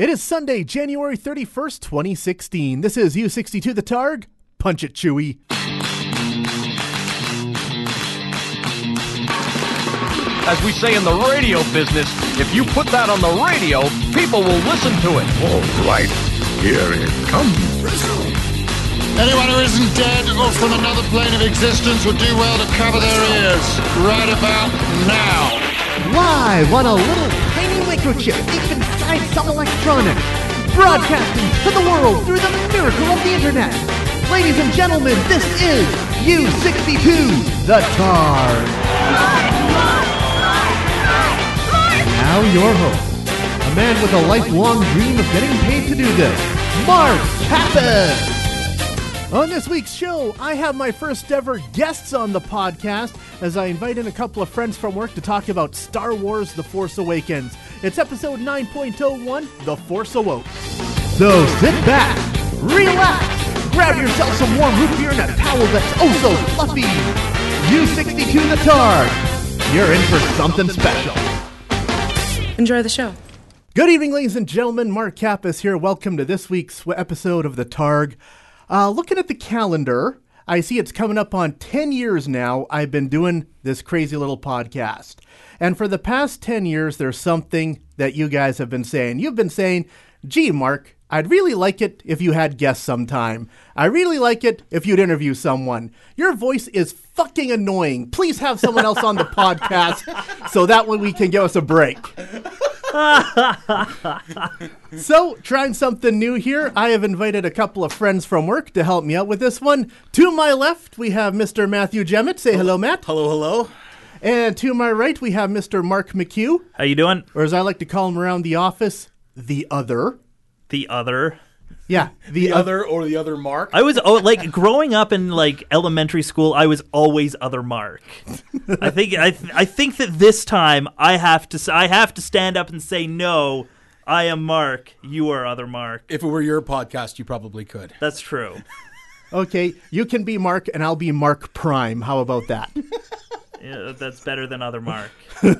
It is Sunday, January 31st, 2016. This is U62 the Targ. Punch it, Chewy. As we say in the radio business, if you put that on the radio, people will listen to it. All right, here it comes. Anyone who isn't dead or from another plane of existence would do well to cover their ears right about now. Why? What a little tiny microchip deep some electronics. Broadcasting to the world through the miracle of the internet. Ladies and gentlemen, this is U62 the Targ. Now your host, a man with a lifelong dream of getting paid to do this, Mark Pappas. On this week's show, I have my first ever guests on the podcast as I invite in a couple of friends from work to talk about Star Wars The Force Awakens. It's episode 9.01 The Force Awoke. So sit back, relax, grab yourself some warm root beer and a towel that's oh so fluffy. U62 the Targ. You're in for something special. Enjoy the show. Good evening, ladies and gentlemen. Mark Kappas here. Welcome to this week's episode of The Targ. Uh, looking at the calendar, I see it's coming up on 10 years now. I've been doing this crazy little podcast. And for the past 10 years, there's something that you guys have been saying. You've been saying, gee, Mark, I'd really like it if you had guests sometime. I really like it if you'd interview someone. Your voice is fucking annoying. Please have someone else on the podcast so that way we can give us a break. so, trying something new here. I have invited a couple of friends from work to help me out with this one. To my left, we have Mr. Matthew Jemmett. Say hello, Matt. Hello, hello. And to my right, we have Mr. Mark McHugh, How you doing? or as I like to call him around the office, the other. The other. Yeah, the, The oth- other or the other Mark. I was oh, like growing up in like elementary school. I was always other Mark. I think I th- I think that this time I have to I have to stand up and say no. I am Mark. You are other Mark. If it were your podcast, you probably could. That's true. Okay, you can be Mark, and I'll be Mark Prime. How about that? Yeah, that's better than other Mark.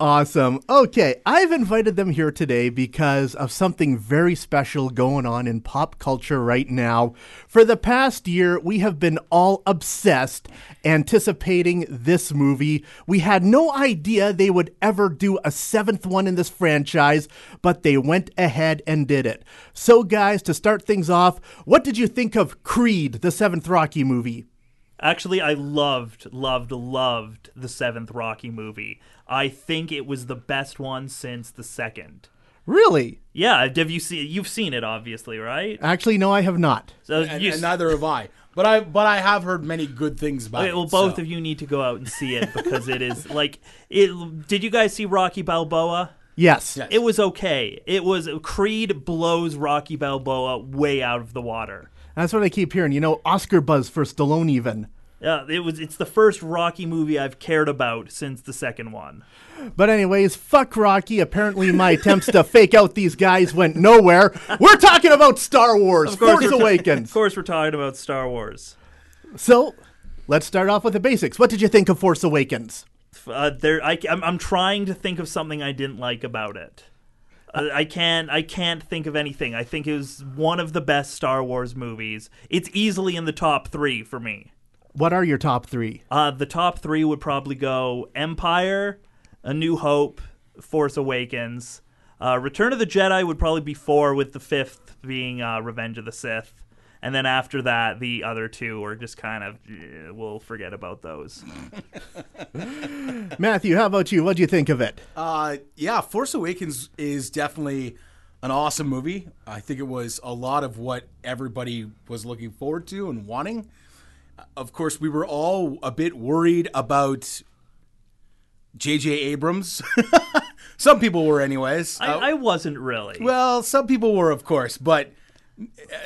Awesome. Okay, I've invited them here today because of something very special going on in pop culture right now. For the past year, we have been all obsessed anticipating this movie. We had no idea they would ever do a seventh one in this franchise, but they went ahead and did it. So, guys, to start things off, what did you think of Creed, the seventh Rocky movie? Actually, I loved, loved, loved the seventh Rocky movie. I think it was the best one since the second. Really? Yeah, have you seen? You've seen it, obviously, right? Actually, no, I have not. So And, you, and neither have I. But I but I have heard many good things about Okay, it. well, both so. of you need to go out and see it because it is like it. Did you guys see Rocky Balboa? Yes. Yes. It was okay. It was Creed blows Rocky Balboa way out of the water. That's what I keep hearing. You know, Oscar buzz for Stallone, even. Yeah, it was. It's the first Rocky movie I've cared about since the second one. But anyways, fuck Rocky. Apparently, my attempts to fake out these guys went nowhere. We're talking about Star Wars, Force we're ta- Awakens. Of course, we're talking about Star Wars. So, let's start off with the basics. What did you think of Force Awakens? Uh, there, I, I'm, I'm trying to think of something I didn't like about it. Uh, I can't. I can't think of anything. I think it was one of the best Star Wars movies. It's easily in the top three for me. What are your top three? Uh, the top three would probably go Empire, A New Hope, Force Awakens. Uh, Return of the Jedi would probably be four, with the fifth being uh, Revenge of the Sith. And then after that, the other two are just kind of, eh, we'll forget about those. Matthew, how about you? What do you think of it? Uh, yeah, Force Awakens is definitely an awesome movie. I think it was a lot of what everybody was looking forward to and wanting. Of course, we were all a bit worried about J.J. Abrams. some people were, anyways. I, Uh, I wasn't really. Well, some people were, of course, but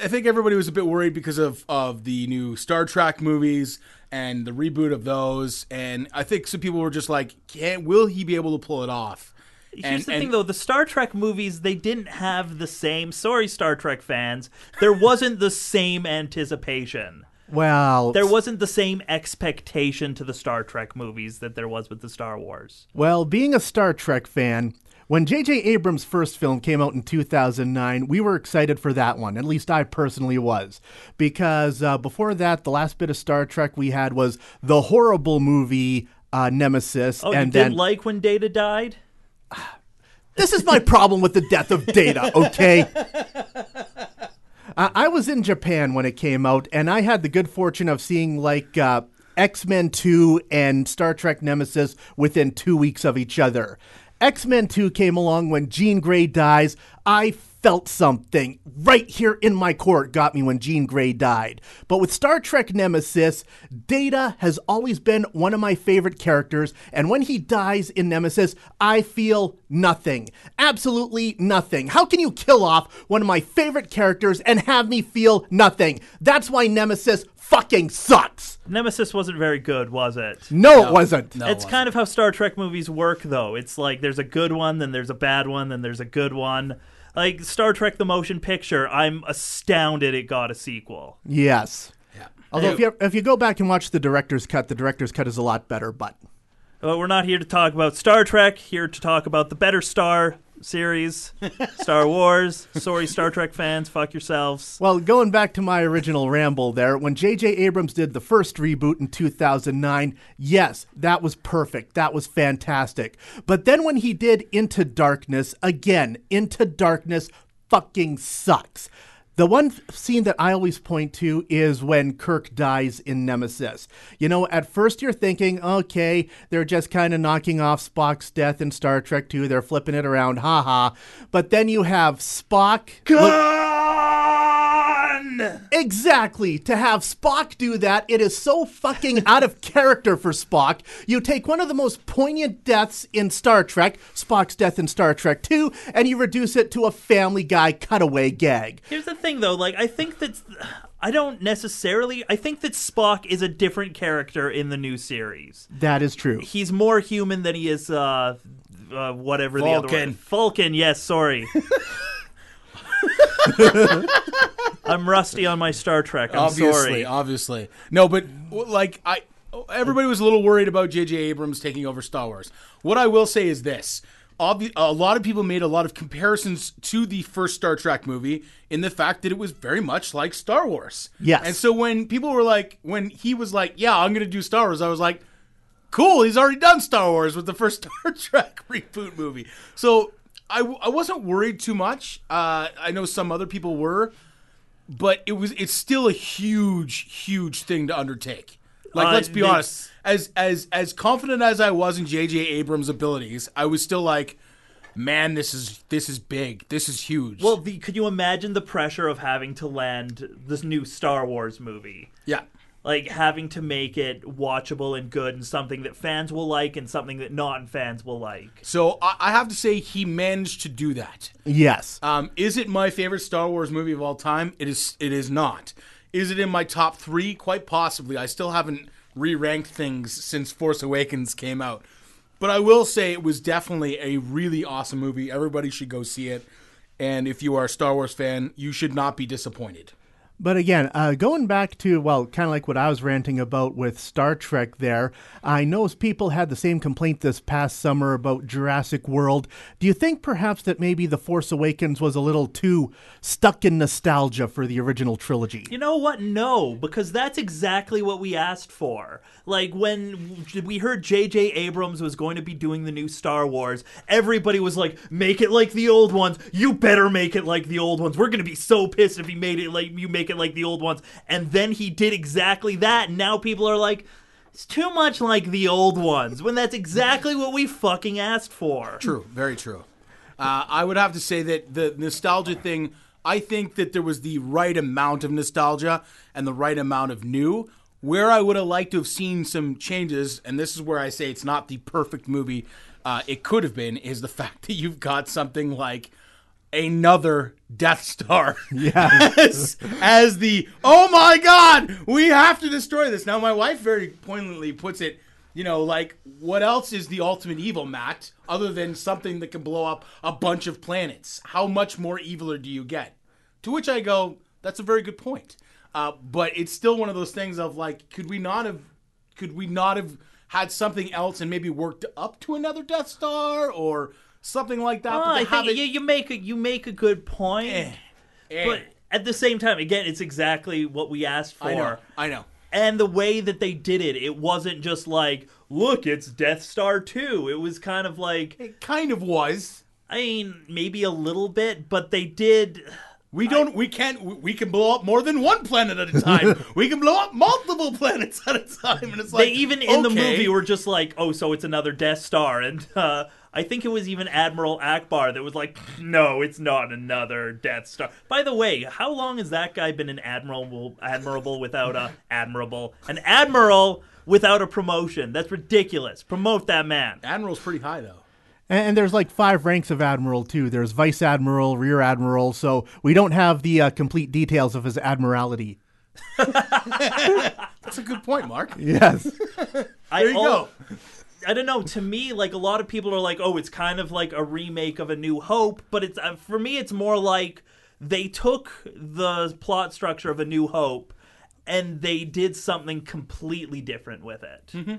I think everybody was a bit worried because of, of the new Star Trek movies and the reboot of those. And I think some people were just like, "Can will he be able to pull it off?" Here's And- the and- thing, though: the Star Trek movies they didn't have the same. Sorry, Star Trek fans, there wasn't the same anticipation. Well, There wasn't the same expectation to the Star Trek movies that there was with the Star Wars. well, being a Star Trek fan, When J.J. Abrams' first film came out in 2009, we were excited for that one. At least I personally was. Because uh, before that, the last bit of Star Trek we had was the horrible movie uh, Nemesis. Oh, and you then didn't like when Data died? this is my problem with the death of Data, okay? Uh, I was in Japan when it came out, and I had the good fortune of seeing like uh, X Men 2 and Star Trek Nemesis within two weeks of each other. X Men 2 came along when Jean Grey dies. I felt something right here in my core. Got me when Jean Grey died. But with Star Trek Nemesis, Data has always been one of my favorite characters, and when he dies in Nemesis, I feel nothing. Absolutely nothing. How can you kill off one of my favorite characters and have me feel nothing? That's why Nemesis fucking sucks. Nemesis wasn't very good, was it? No, it wasn't. No, it's it kind of how Star Trek movies work, though. It's like there's a good one, then there's a bad one, then there's a good one. Like Star Trek: The Motion Picture, I'm astounded it got a sequel. Yes. Yeah. Although if you if you go back and watch the director's cut, the director's cut is a lot better. But But we're not here to talk about Star Trek. Here to talk about the better Star series, Star Wars. Sorry, Star Trek fans, fuck yourselves. well, going back to my original ramble there, when J.J. Abrams did the first reboot in 2009, yes, that was perfect. That was fantastic. But then when he did Into Darkness, again, Into Darkness fucking sucks. The one scene that I always point to is when Kirk dies in Nemesis. You know, at first you're thinking, okay, they're just kind of knocking off Spock's death in Star Trek 2. They're flipping it around, haha. But then you have Spock. Gone! Exactly. To have Spock do that, it is so fucking out of character for Spock. You take one of the most poignant deaths in Star Trek, Spock's death in Star Trek 2, and you reduce it to a family guy cutaway gag. Here's the thing, though. Like, I think that I don't necessarily. I think that Spock is a different character in the new series. That is true. He's more human than he is. Uh, uh, whatever the other Vulcan. one. Vulcan, yes, sorry. I'm rusty on my Star Trek. I'm obviously, sorry. obviously. No, but like I, everybody was a little worried about J.J. Abrams taking over Star Wars. What I will say is this: Obvi- a lot of people made a lot of comparisons to the first Star Trek movie in the fact that it was very much like Star Wars. Yes. And so when people were like, when he was like, "Yeah, I'm going to do Star Wars," I was like. Cool, he's already done Star Wars with the first Star Trek reboot movie. So I, I wasn't worried too much. Uh, I know some other people were, but it was it's still a huge huge thing to undertake. Like Uh, let's be honest. As as as confident as i was in jj abrams abilities i was still like man this is this is big. This is huge. Well, the, could you imagine the pressure of having to land this new Star Wars movie? yeah Like having to make it watchable and good and something that fans will like and something that non-fans will like. so I, I have to say he managed to do that Yes. um, is it my favorite star wars movie of all time it is it is not is it in my top three quite possibly i still haven't re-ranked things since force awakens came out But I will say it was definitely a really awesome movie. Everybody should go see it. And if you are a Star Wars fan, you should not be disappointed. But again, uh, going back to, well, kind of like what I was ranting about with Star Trek there, I know people had the same complaint this past summer about Jurassic World. Do you think perhaps that maybe The Force Awakens was a little too stuck in nostalgia for the original trilogy? You know what? No, because that's exactly what we asked for. Like when we heard J.J. Abrams was going to be doing the new Star Wars, everybody was like, "Make it like the old ones. You better make it like the old ones. We're gonna be so pissed if he made it like you make it like the old ones." And then he did exactly that. And now people are like. It's too much like the old ones when that's exactly what we fucking asked for. True, very true. Uh, I would have to say that the nostalgia thing, I think that there was the right amount of nostalgia and the right amount of new. Where I would have liked to have seen some changes, and this is where I say it's not the perfect movie uh, it could have been, is the fact that you've got something like another Death Star. As, as the oh my god we have to destroy this. Now my wife very poignantly puts it you know like what else is the ultimate evil matt other than something that can blow up a bunch of planets? How much more eviler do you get? To which i go that's a very good point. Uh, but it's still one of those things of like could we not have could we not have had something else and maybe worked up to another death star or something like that. But I think it, you, you make a, you make a good point, eh, eh. but at the same time, again, it's exactly what we asked for. I know, I know. and the way that they did it, it wasn't just like, look, it's Death Star 2. It was kind of like, It kind of was. I mean, maybe a little bit, but they did. We don't. we can't. we- We can blow up more than one planet at a time. we can blow up multiple planets at a time, and it's like they even in the okay. movie were just like, oh, so it's another Death Star. And uh, I think it was even Admiral Ackbar that was like, no, it's not another Death Star. By the way, how long has that guy been an admirable, admirable without a admirable, an admiral without a promotion? That's ridiculous. Promote that man. Admiral's pretty high though. And, and there's like five ranks of admiral too. There's vice admiral, rear admiral. So we don't have the uh, complete details of his admiralty. That's a good point, Mark. Yes. There you al- go. I don't know. To me, like a lot of people are like, "Oh, it's kind of like a remake of A New Hope," but it's uh, for me, it's more like they took the plot structure of A New Hope and they did something completely different with it. Mm-hmm.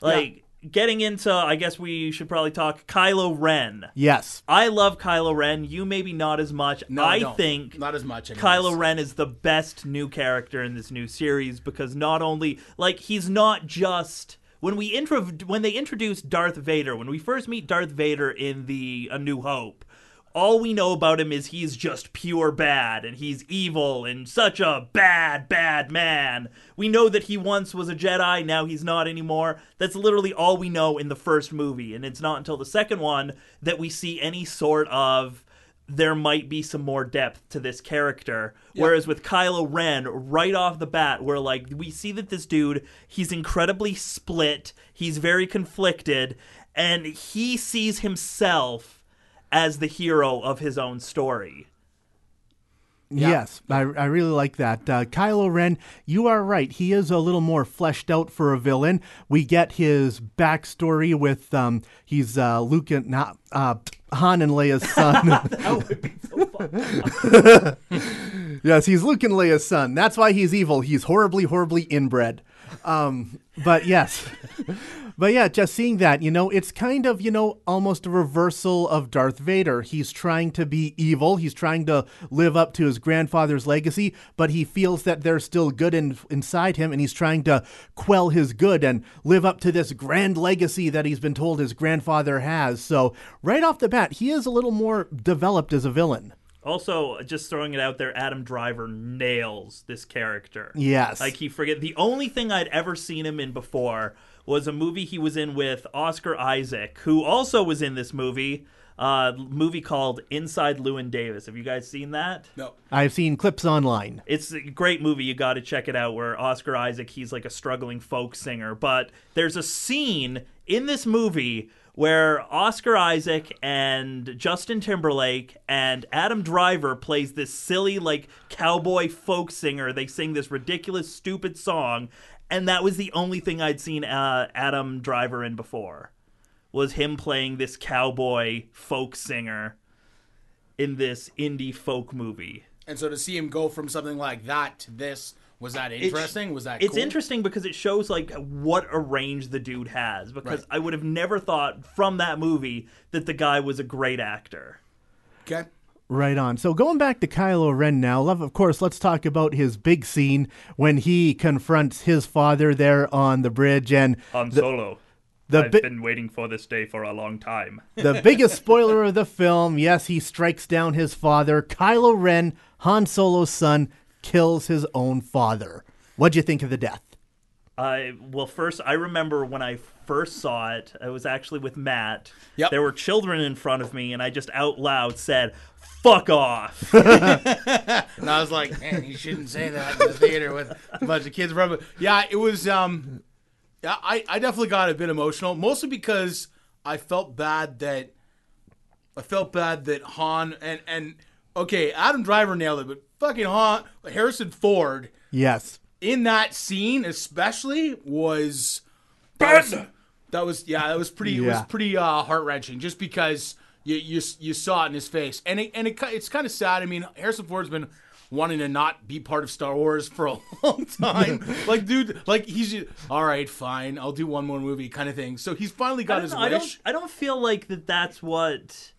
Like getting into, I guess we should probably talk Kylo Ren. yes. I love Kylo Ren. You maybe not as much. No, I, I don't. think not as much. anyways. Kylo Ren is the best new character in this new series because not only like he's not just when we intro when they introduce Darth Vader when we first meet Darth Vader in the A New Hope all we know about him is he's just pure bad and he's evil and such a bad bad man. We know that he once was a Jedi, now he's not anymore. That's literally all we know in the first movie and it's not until the second one that we see any sort of there might be some more depth to this character. Whereas with Kylo Ren, right off the bat, we're like, we see that this dude, he's incredibly split, he's very conflicted, and he sees himself as the hero of his own story. Yes, I, I really like that. Uh, Kylo Ren, you are right. He is a little more fleshed out for a villain. We get his backstory with um, he's uh, Luke and not uh, Han and Leia's son. That would be so fun. yes, he's Luke and Leia's son. That's why he's evil. He's horribly, horribly inbred. Um, but yes. But yeah, just seeing that, you know, it's kind of, you know, almost a reversal of Darth Vader. He's trying to be evil. He's trying to live up to his grandfather's legacy, but he feels that there's still good in, inside him, and he's trying to quell his good and live up to this grand legacy that he's been told his grandfather has. So, right off the bat, he is a little more developed as a villain. Also, just throwing it out there, Adam Driver nails this character. Yes. Like he forget the only thing I'd ever seen him in before was a movie he was in with Oscar Isaac, who also was in this movie. Uh, movie called Inside Llewyn Davis. Have you guys seen that? No. I've seen clips online. It's a great movie. You got to check it out. Where Oscar Isaac, he's like a struggling folk singer, but there's a scene in this movie where Oscar Isaac and Justin Timberlake and Adam Driver plays this silly like cowboy folk singer. They sing this ridiculous, stupid song, and that was the only thing I'd seen uh, Adam Driver in before. Was him playing this cowboy folk singer in this indie folk movie. And so to see him go from something like that to this, was that It's- interesting? was that it's cool? interesting because it shows like what a range the dude has because Right. i would have never thought from that movie that the guy was a great actor Okay. Right on. So going back to Kylo Ren now, love of course, let's talk about his big scene when he confronts his father there on the bridge and Han Solo. the I've bi- been waiting for this day for a long time. the biggest spoiler of the film. Yes, he strikes down his father. Kylo Ren, Han Solo's son, kills his own father. What'd you think of the death? I well, first I remember when I first saw it. I was actually with Matt. Yep. There were children in front of me, and I just out loud said, "Fuck off." And I was like, man, you shouldn't say that in the theater with a bunch of kids. Around. But yeah, it was. Um, yeah, I, I definitely got a bit emotional, mostly because I felt bad that I felt bad that Han and and okay, Adam Driver nailed it, but fucking Han Harrison Ford Yes. in that scene especially was that was, that was yeah that was pretty it was pretty uh, heart wrenching just because you, you you saw it in his face and it, and it, it's kind of sad I mean Harrison Ford's been wanting to not be part of Star Wars for a long time. like, dude, like he's just, all right, fine, I'll do one more movie, kind of thing. So he's finally I got don't, his know, I don't. wish. I don't feel like that. That's what.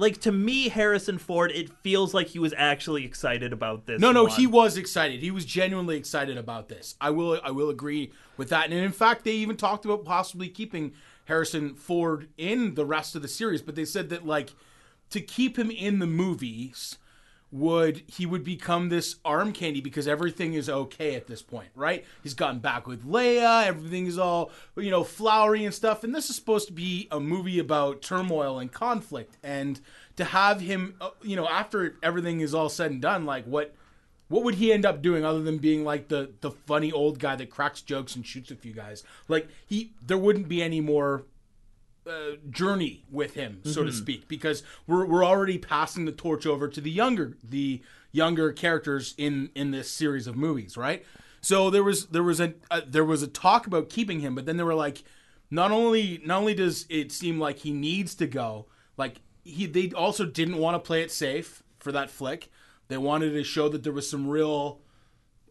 Like to me, Harrison Ford. It feels like he was actually excited about this. No, no, one. he was excited. He was genuinely excited about this. I will, I will agree with that. And in fact, they even talked about possibly keeping Harrison Ford in the rest of the series. But they said that like to keep him in the movies would he would become this arm candy because everything is okay at this point, right? He's gotten back with Leia, everything is all you know flowery and stuff, and this is supposed to be a movie about turmoil and conflict, and to have him, uh, you know, after everything is all said and done, like what what would he end up doing other than being like the the funny old guy that cracks jokes and shoots a few guys? Like he, there wouldn't be any more uh, journey with him, so to speak, because we're we're already passing the torch over to the younger the younger characters in in this series of movies, right? So there was there was a uh, there was a talk about keeping him, but then they were like, not only not only does it seem like he needs to go, like he they also didn't want to play it safe for that flick. They wanted to show that there was some real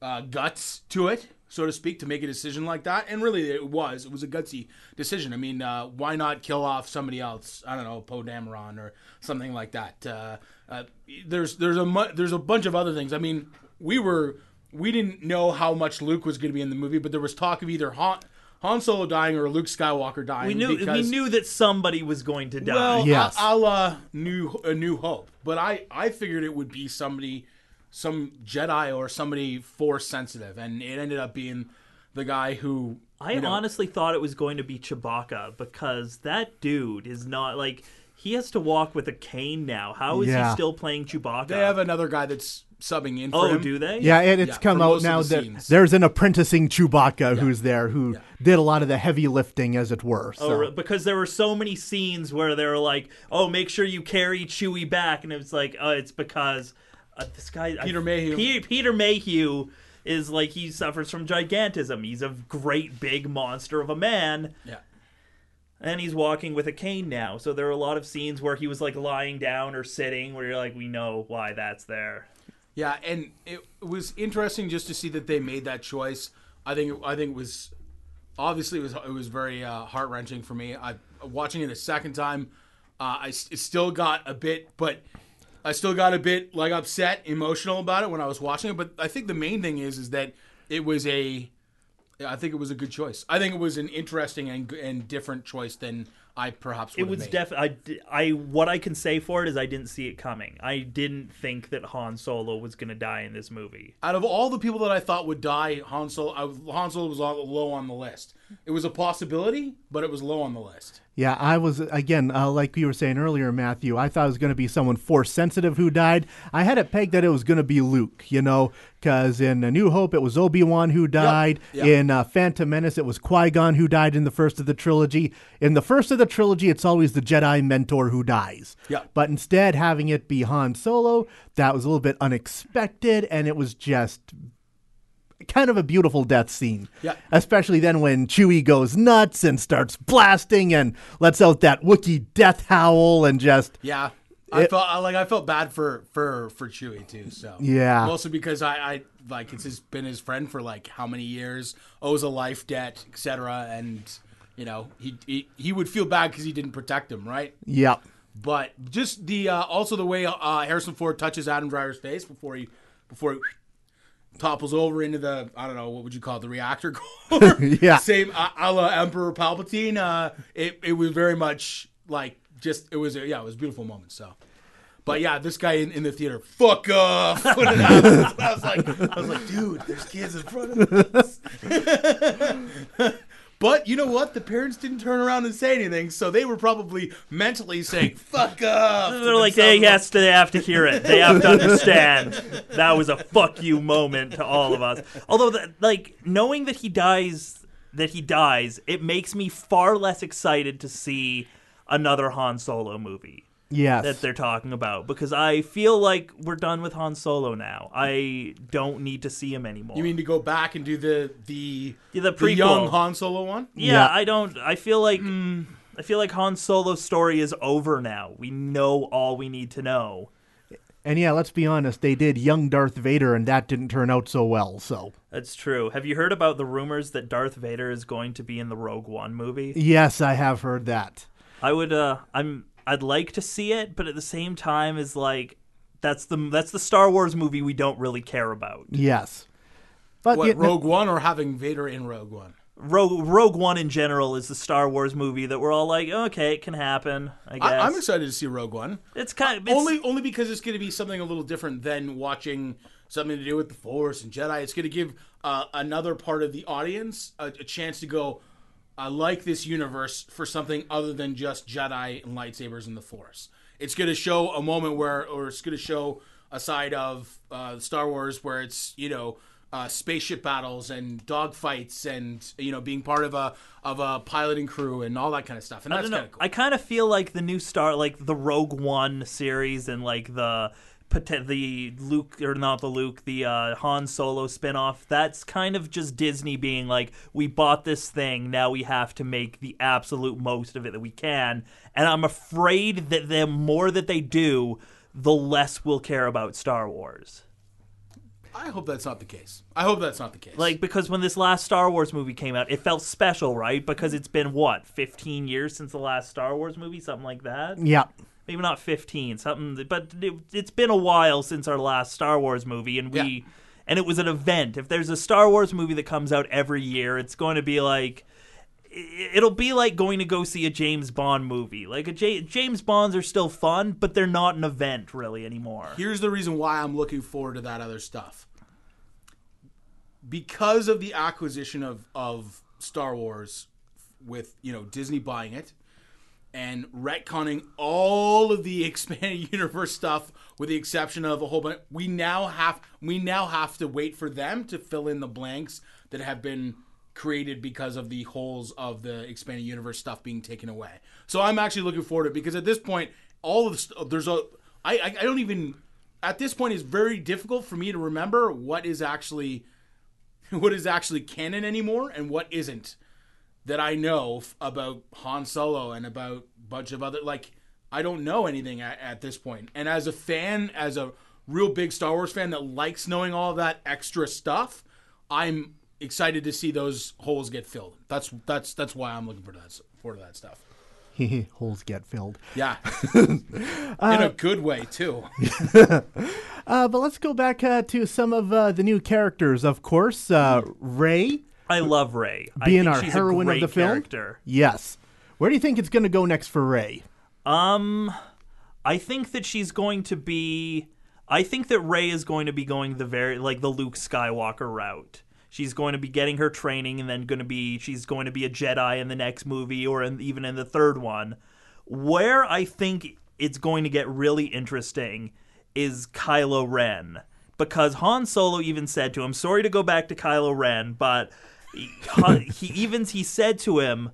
uh, guts to it, so to speak, to make a decision like that. And really, it was. It was a gutsy decision. I mean, uh, why not kill off somebody else? I don't know, Poe Dameron or something like that. Uh, uh, there's there's a mu- there's a bunch of other things. I mean, we were we didn't know how much Luke was going to be in the movie, but there was talk of either Han, Han Solo dying or Luke Skywalker dying. We knew. because, We knew that somebody was going to die. well, Yes. a, a la New a New Hope, but I I figured it would be somebody, some Jedi or somebody Force sensitive, and it ended up being the guy who I you know, honestly thought it was going to be Chewbacca because that dude is not like he has to walk with a cane now. How is Yeah. he still playing Chewbacca? they have another guy that's subbing in for oh, him. do they? Yeah, and it's Yeah, come out now the that scenes. there's an apprenticing Chewbacca who's there who did a lot of the heavy lifting, as it were. Oh, So. re- because there were so many scenes where they were like, "Oh, make sure you carry Chewie back," and it was like, "Oh, it's because uh, this guy Peter I, Mayhew. Pe- Peter Mayhew is like he suffers from gigantism. He's a great big monster of a man, Yeah. and he's walking with a cane now. So there are a lot of scenes where he was like lying down or sitting, where you're like, we know why that's there. Yeah, and it was interesting just to see that they made that choice. I think I think it was obviously it was it was very uh, heart wrenching for me. I watching it a second time, uh, I it still got a bit, but I still got a bit like upset, emotional about it when I was watching it. But I think the main thing is is that it was a, I think it was a good choice. I think it was an interesting and and different choice than I perhaps would It was definitely. I, I what I can say for it is I didn't see it coming. I didn't think that Han Solo was going to die in this movie. out of all the people that I thought would die, Han Solo, I, Han Solo was all, low on the list. It was a possibility, but it was low on the list. Yeah, I was again, uh, like you were saying earlier, Matthew. I thought it was going to be someone force sensitive who died. I had it pegged that it was going to be Luke, you know, because in A New Hope it was Obi Wan who died. yep. In uh, Phantom Menace it was Qui Gon who died in the first of the trilogy. In the first of the trilogy, it's always the Jedi mentor who dies. Yeah. But instead, having it be Han Solo, that was a little bit unexpected, and it was just kind of a beautiful death scene. Yeah. Especially then when Chewie goes nuts and starts blasting and lets out that Wookiee death howl and just Yeah, I It- felt like I felt bad for for for Chewie too. So Yeah. mostly because I, I like it's just been his friend for like how many years, owes a life debt, etc. And you know he he, he would feel bad because he didn't protect him, right? yep. But just the uh, also the way uh, Harrison Ford touches Adam Driver's face before he before he topples over into the I don't know what would you call it the reactor core. Yeah. Same uh, a la Emperor Palpatine. Uh, it it was very much like just it was a, yeah it was a beautiful moment. So. But yeah, this guy in, in the theater, fuck off. I was like, I was like, dude, there's kids in front of us. But you know what? The parents didn't turn around and say anything, so they were probably mentally saying, "Fuck up. They're like they to they have to hear it. They have to understand that was a fuck you moment to all of us. Although, that, like knowing that he dies, that he dies, it makes me far less excited to see another Han Solo movie Yes. that they're talking about because I feel like we're done with Han Solo now. I don't need to see him anymore. You mean to go back and do the the Yeah, the the young prequel. Han Solo one? Yeah, Yeah. I don't. I feel like I feel like Han Solo's story is over now. We know all we need to know. And yeah, let's be honest, they did young Darth Vader, and that didn't turn out so well. So That's true. Have you heard about the rumors that Darth Vader is going to be in the Rogue One movie? yes, I have heard that. I would uh I'm I'd like to see it, but at the same time is like that's the that's the Star Wars movie we don't really care about. Yes, but What yeah, Rogue One or having Vader in Rogue One? Rogue Rogue One in general is the Star Wars movie that we're all like, okay, it can happen. I guess I, I'm excited to see Rogue One. It's kind of it's, only only because it's going to be something a little different than watching something to do with the Force and Jedi. It's going to give uh, another part of the audience a, a chance to go. I like this universe for something other than just Jedi and lightsabers and the Force. It's going to show a moment where, or it's going to show a side of uh, Star Wars where it's you know uh, spaceship battles and dogfights and you know being part of a of a piloting crew and all that kind of stuff. And I that's kind of cool. I kind of feel like the new Star, like the Rogue One series, and like the the Luke or not the Luke, the uh, Han Solo spinoff. That's kind of just Disney being like, we bought this thing, now we have to make the absolute most of it that we can. And I'm afraid that the more that they do, the less we'll care about Star Wars. I hope that's not the case. I hope that's not the case. Like because when this last Star Wars movie came out, it felt special, right? Because it's been what, 15 years since the last Star Wars movie, something like that. yeah, maybe not 15 something but it, it's been a while since our last star wars movie and we Yeah. and it was an event if there's a star wars movie that comes out every year it's going to be like it'll be like going to go see a james bond movie like a J- james bonds are still fun but they're not an event really anymore Here's the reason why I'm looking forward to that other stuff. Because of the acquisition of, of Star Wars with, you know, Disney buying it and retconning all of the expanded universe stuff with the exception of a whole bunch we now have we now have to wait for them to fill in the blanks that have been created because of the holes of the expanded universe stuff being taken away. So I'm actually looking forward to it because at this point all of the, there's a I, I I don't even at this point it's very difficult for me to remember what is actually what is actually canon anymore and what isn't that I know f- about Han Solo and about a bunch of other like I don't know anything at, at this point. And as a fan, as a real big Star Wars fan that likes knowing all that extra stuff, I'm excited to see those holes get filled. That's that's that's why I'm looking for that for that stuff. holes get filled. Yeah, in a good way too. Uh, but let's go back uh, to some of uh, the new characters. Of course, uh, Rey i love rey I being think our heroine of the film. character. Yes. Where do you think it's going to go next for Rey? Um, I think that she's going to be. I think that Rey is going to be going the very like the Luke Skywalker route. She's going to be getting her training, and then going to be she's going to be a Jedi in the next movie, or in, even in the third one. Where I think it's going to get really interesting is Kylo Ren, because Han Solo even said to him, "Sorry to go back to Kylo Ren, but." He, even he said to him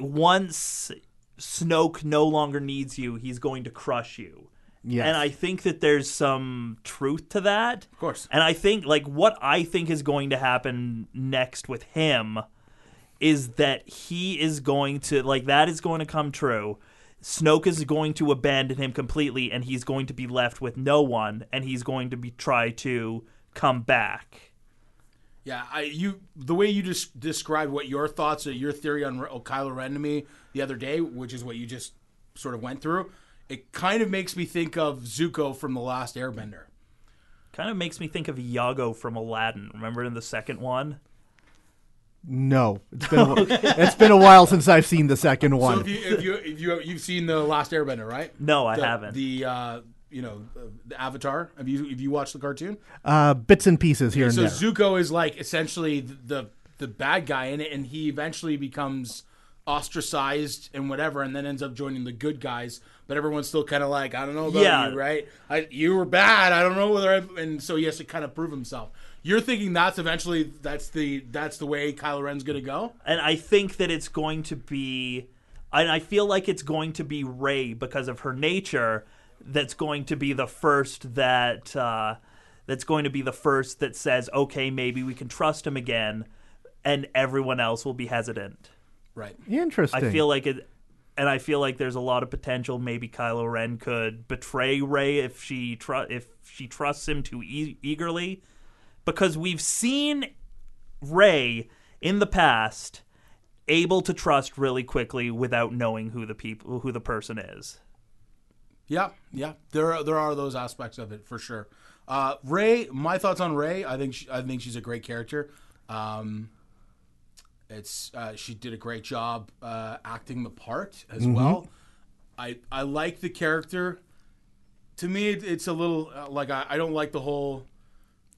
once Snoke no longer needs you, he's going to crush you. Yes. And I think that there's some truth to that. Of course. And I think like what I think is going to happen next with him is that he is going to like that is going to come true. Snoke is going to abandon him completely and he's going to be left with no one and he's going to be try to come back. Yeah, I you the way you just described what your thoughts or your theory on Re- Kylo Ren to me the other day, which is what you just sort of went through, it kind of makes me think of Zuko from the Last Airbender. Kind of makes me think of Iago from Aladdin. Remember in the second one? No, it's been a, wh- it's been a while since I've seen the second So one. if you if you if you you've seen the Last Airbender, right? No, I The- haven't. The uh, you know uh, the Avatar. Have you have you watched the cartoon? uh, bits and pieces here and So there. Zuko is like essentially the the bad guy in it, and he eventually becomes ostracized and whatever, and then ends up joining the good guys. But everyone's still kind of like, I don't know about Yeah. you, right? I, you were bad. I don't know whether, I, and so he has to kind of prove himself. You're thinking that's eventually that's the that's the way Kylo Ren's gonna go. and I think that it's going to be, and I feel like it's going to be Rey because of her nature. That's going to be the first that uh, that's going to be the first that says, okay, maybe we can trust him again, and everyone else will be hesitant. Right. Interesting. I feel like it. and I feel like there's a lot of potential. Maybe Kylo Ren could betray Rey if she tr- if she trusts him too e- eagerly, because we've seen Rey in the past able to trust really quickly without knowing who the people who the person is. Yeah, yeah. There are, there are those aspects of it for sure. Uh, Rey, my thoughts on Rey. I think she, I think she's a great character. Um, it's uh, she did a great job uh, acting the part as well. I I like the character. To me, it, it's a little uh, like I, I don't like the whole.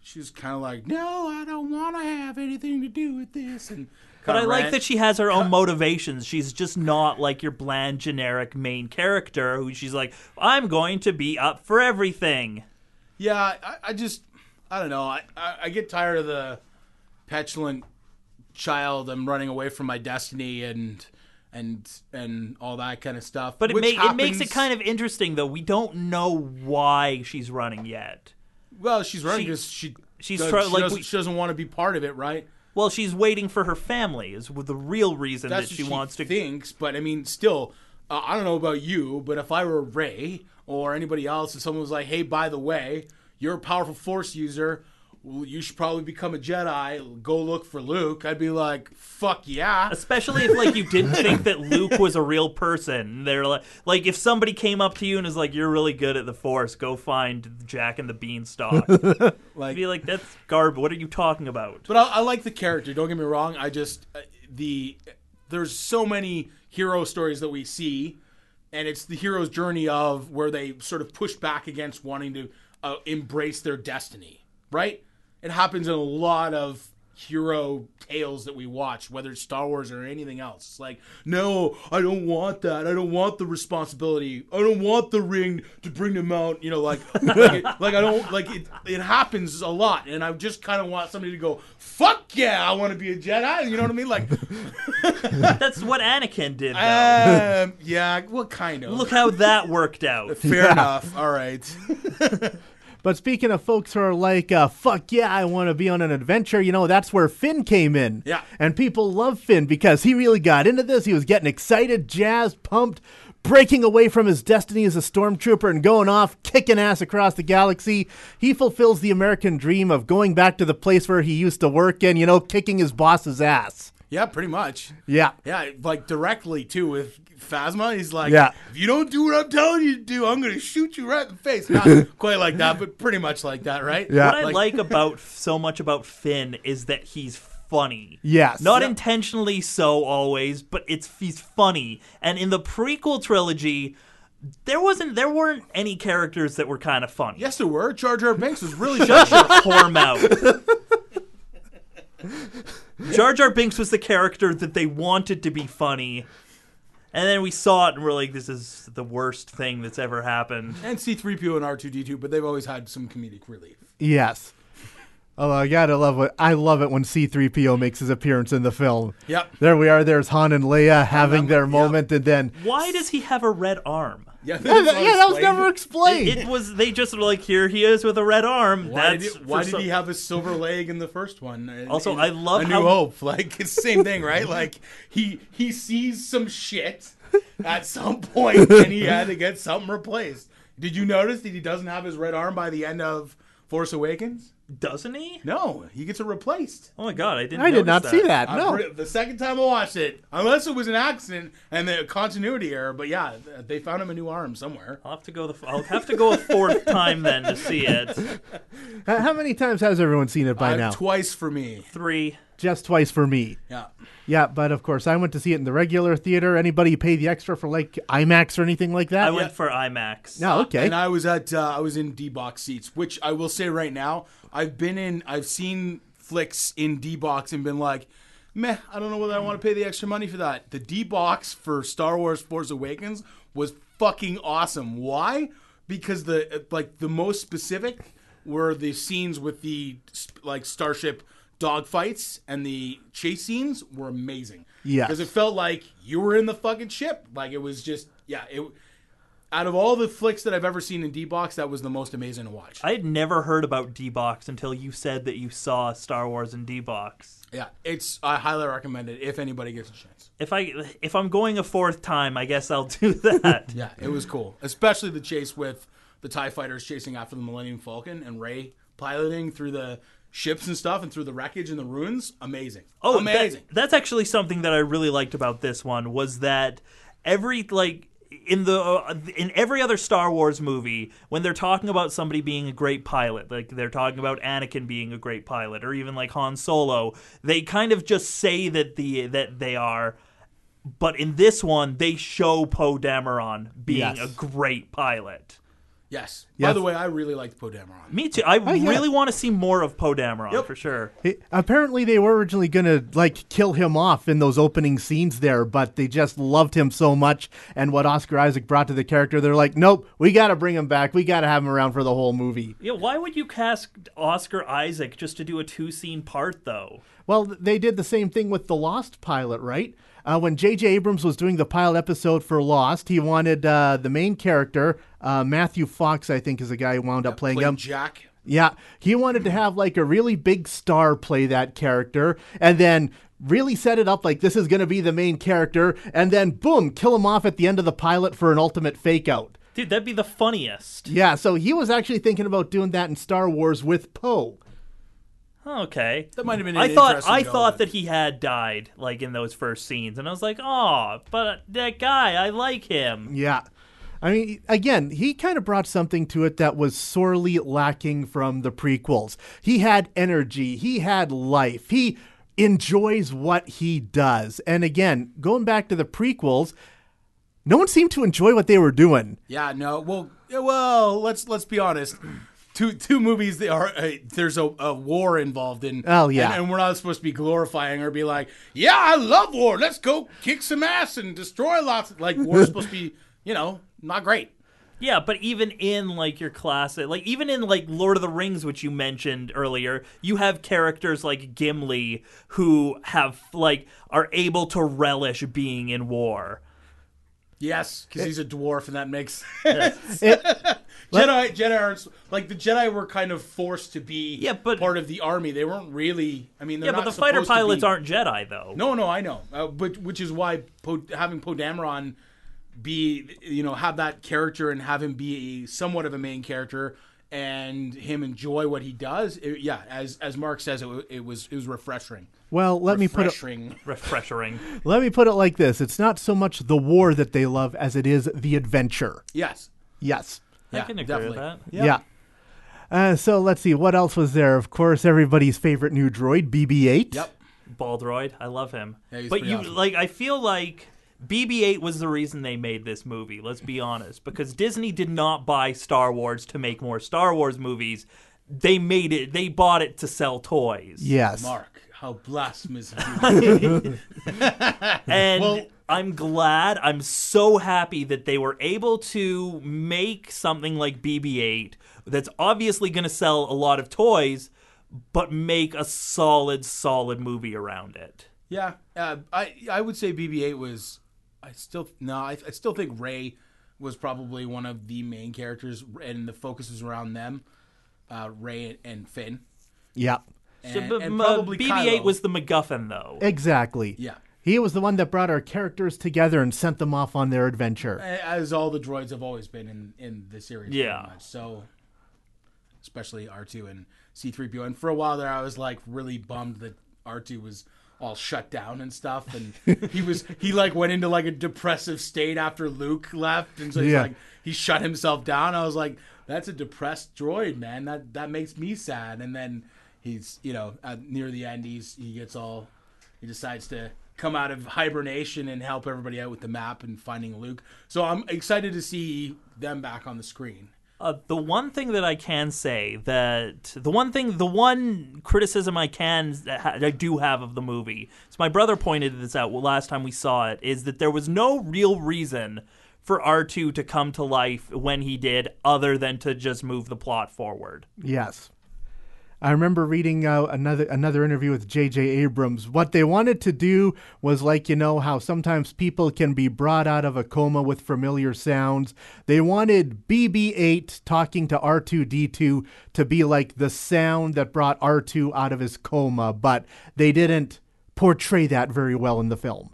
She's kind of like, no, I don't want to have anything to do with this, and But I like that she has her own motivations. She's just not like your bland, generic main character who she's like, I'm going to be up for everything. Yeah, I, I just, I don't know. I, I, I get tired of the petulant child. I'm running away from my destiny and and and all that kind of stuff. But it, ma- it makes it kind of interesting, though. We don't know why she's running yet. well. She's running she- because she she's does, try- she, like doesn't, we- she doesn't want to be part of it, right? Well, she's waiting for her family, is the real reason That's that she what wants to. thinks. But I mean, still, uh, I don't know about you, but if I were Rey or anybody else, and someone was like, "Hey, by the way, you're a powerful Force user." Well, you should probably become a Jedi. Go look for Luke. I'd be like, "Fuck yeah!" Especially if like you didn't think that Luke was a real person. They're like, like if somebody came up to you and is like, "You're really good at the Force. Go find Jack and the Beanstalk." Like, Be like, "That's garbage. What are you talking about?" But I, I like the character. Don't get me wrong. I just uh, the there's so many hero stories that we see, and it's the hero's journey of where they sort of push back against wanting to uh, embrace their destiny. Right? It happens in a lot of hero tales that we watch, whether it's Star Wars or anything else. It's like, no, I don't want that. I don't want the responsibility. I don't want the ring to bring them out. You know, like, like, it- like I don't like it. It happens a lot, and I just kind of want somebody to go, "Fuck yeah, I want to be a Jedi." You know what I mean? Like, That's what Anakin did. Um, yeah, what kind of? Look how that worked out. fair enough. All right. But speaking of folks who are like, uh, fuck yeah, I want to be on an adventure, you know, that's where Finn came in. Yeah. And people love Finn because he really got into this. He was getting excited, jazzed, pumped, breaking away from his destiny as a stormtrooper and going off, kicking ass across the galaxy. He fulfills the American dream of going back to the place where he used to work and, you know, kicking his boss's ass. Yeah, pretty much. Yeah. Yeah, like directly too with Phasma. He's like, Yeah. if you don't do what I'm telling you to do, I'm gonna shoot you right in the face. Not quite like that, but pretty much like that, right? Yeah. What I like about so much about Finn is that he's funny. Yes. Not Yeah. intentionally so always, but it's he's funny. And in the prequel trilogy, there wasn't there weren't any characters that were kind of funny. Yes, there were. Jar Jar Binks was really Shut your whore mouth. Jar Jar Binks was the character that they wanted to be funny. And then we saw it and we're like, this is the worst thing that's ever happened. and C3PO and R2D2, but they've always had some comedic relief. Yes. Oh, I gotta love it. I love it when C-3PO makes his appearance in the film. Yep. There we are. There's Han and Leia having their Yep. moment, and then Why does he have a red arm? Yeah, yeah, that, yeah, that was never explained. It was they just were like here he is with a red arm. Why, That's did, why did some- he have a silver leg in the first one? In- Also, in I love A New Hope. Like it's the same thing, right? Like he he sees some shit at some point, and he had to get something replaced. Did you notice that he doesn't have his red arm by the end of Force Awakens? Doesn't he? No, he gets it replaced. Oh my god, I didn't. I did not notice see that. No. pretty- the second time I watched it, unless it was an accident and the continuity error, but yeah, they found him a new arm somewhere. I'll have to go. The, I'll have to go a fourth time then to see it. How many times has everyone seen it by Uh, now? Twice for me. Three. Just twice for me. Yeah. Yeah, but of course I went to see it in the regular theater. Anybody pay the extra for like IMAX or anything like that? I went for IMAX. No, okay. And I was at uh, I was in D box seats, which I will say right now, I've been in I've seen flicks in D box and been like, meh, I don't know whether I want to pay the extra money for that. The D box for Star Wars Force Awakens was fucking awesome. Why? Because the like the most specific were the scenes with the like starship dogfights and the chase scenes were amazing. Yeah, Because it felt like you were in the fucking ship. Like it was just yeah, it out of all the flicks that I've ever seen in D box, that was the most amazing to watch. I had never heard about D box until you said that you saw Star Wars in D box. yeah, it's I highly recommend it if anybody gets a chance. If I if I'm going a fourth time, I guess I'll do that. Yeah, it was cool, especially the chase with the Tie fighters chasing after the Millennium Falcon and Rey piloting through the ships and stuff and through the wreckage and the ruins. Amazing. Oh, that- amazing. that's actually something that I really liked about this one was that every like in the uh, in every other Star Wars movie when they're talking about somebody being a great pilot, like they're talking about Anakin being a great pilot, or even like Han Solo, they kind of just say that the that they are. But in this one, they show Poe Dameron being Yes. a great pilot. Yes. Yes. By the way, I really liked Poe Dameron. Me too. I oh, yeah. really want to see more of Poe Dameron Yep. for sure. It- apparently, they were originally going to like kill him off in those opening scenes there, but they just loved him so much and what Oscar Isaac brought to the character. They're like, nope, we got to bring him back. We got to have him around for the whole movie. Yeah, why would you cast Oscar Isaac just to do a two scene part though? Well, th- they did the same thing with the Lost pilot, right? Uh, when J.J. Abrams was doing the pilot episode for Lost, he wanted uh, the main character, uh, Matthew Fox, I think is the guy who wound up playing Played him. Jack. Yeah, he wanted to have like a really big star play that character and then really set it up like this is going to be the main character and then boom, kill him off at the end of the pilot for an ultimate fake out. Dude, that'd be the funniest. Yeah, so he was actually thinking about doing that in Star Wars with Poe. Oh, okay. That might have been. An I thought interesting I thought that he had died like in those first scenes, and I was like, oh, but that guy, I like him. Yeah. I mean, again, he kind of brought something to it that was sorely lacking from the prequels. He had energy, he had life, he enjoys what he does. And again, going back to the prequels, no one seemed to enjoy what they were doing. Yeah, no. Well, well, let's let's be honest. Two two movies. They are uh, there's a, a war involved in. Oh, yeah. and, and we're not supposed to be glorifying or be like, yeah, I love war. Let's go kick some ass and destroy lots. Like war's supposed to be, you know, not great. Yeah, but even in like your classic, like even in like Lord of the Rings, which you mentioned earlier, you have characters like Gimli who have like are able to relish being in war. Yes, because he's a dwarf, and that makes Jedi. Jedi aren't like the Jedi were kind of forced to be Yeah, but- part of the army. They weren't really. I mean, they're Yeah, but the fighter pilots aren't Jedi though. No, no, I know, uh, but which is why po- having Poe Dameron be, you know, have that character and have him be somewhat of a main character and him enjoy what he does. It, yeah, as as Mark says, it, it was it was refreshing. Well, let me put it refreshing. Refreshing. let me put it like this. It's not so much the war that they love as it is the adventure. Yes. Yes. Yeah, I can agree definitely. with that. Yeah. Uh, so let's see what else was there. Of course, everybody's favorite new droid, BB-8. Yep. Baldroid, I love him. Yeah, he's but you awesome. like I feel like BB-8 was the reason they made this movie. Let's be honest, because Disney did not buy Star Wars to make more Star Wars movies. They made it. They bought it to sell toys. Yes. Mark, how blasphemous! And Well- I'm glad. I'm so happy that they were able to make something like BB-8 that's obviously going to sell a lot of toys, but make a solid, solid movie around it. yeah, uh, I I would say BB-8 was. I still no, I, I still think Rey was probably one of the main characters, and the focus is around them, uh, Rey and Finn. Yeah. So, And- but, and uh, probably BB-8 Kylo. was the MacGuffin, though. Exactly. Yeah. He was the one that brought our characters together and sent them off on their adventure. as all the droids have always been in in the series. Yeah. much. So, especially R two and C three PO, and for a while there, I was like really bummed that R two was all shut down and stuff, and he was he like went into like a depressive state after Luke left, and so he's Yeah. like he shut himself down. I was like, that's a depressed droid, man. That that makes me sad. And then he's you know at, near the end, he's he gets all he decides to come out of hibernation and help everybody out with the map and finding Luke. So I'm excited to see them back on the screen. Uh, the one thing that I can say that the one thing, the one criticism I can I do have of the movie, so my brother pointed this out last time we saw it, is that there was no real reason for R2 to come to life when he did, other than to just move the plot forward. Yes. I remember reading uh, another another interview with J.J. Abrams. What they wanted to do was like you know how sometimes people can be brought out of a coma with familiar sounds. They wanted BB-8 talking to R2D2 to be like the sound that brought R2 out of his coma, but they didn't portray that very well in the film.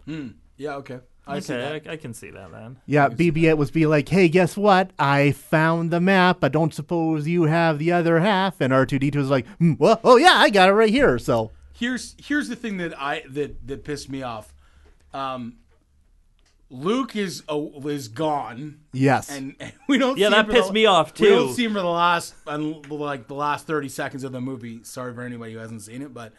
Yeah, okay. I see that. Okay, I, I can see that then. Yeah, BB-8 was be like, "Hey, guess what? I found the map. I don't suppose you have the other half." And R2D2 was like, "Hmm, "Well, oh yeah, I got it right here." So here's here's the thing that I that that pissed me off. Um, Luke is uh, is gone, yes, and, and we don't. Yeah, see that him for the- pissed me off, too. We too. don't see him for the last un- like the last thirty seconds of the movie. Sorry for anybody who hasn't seen it, but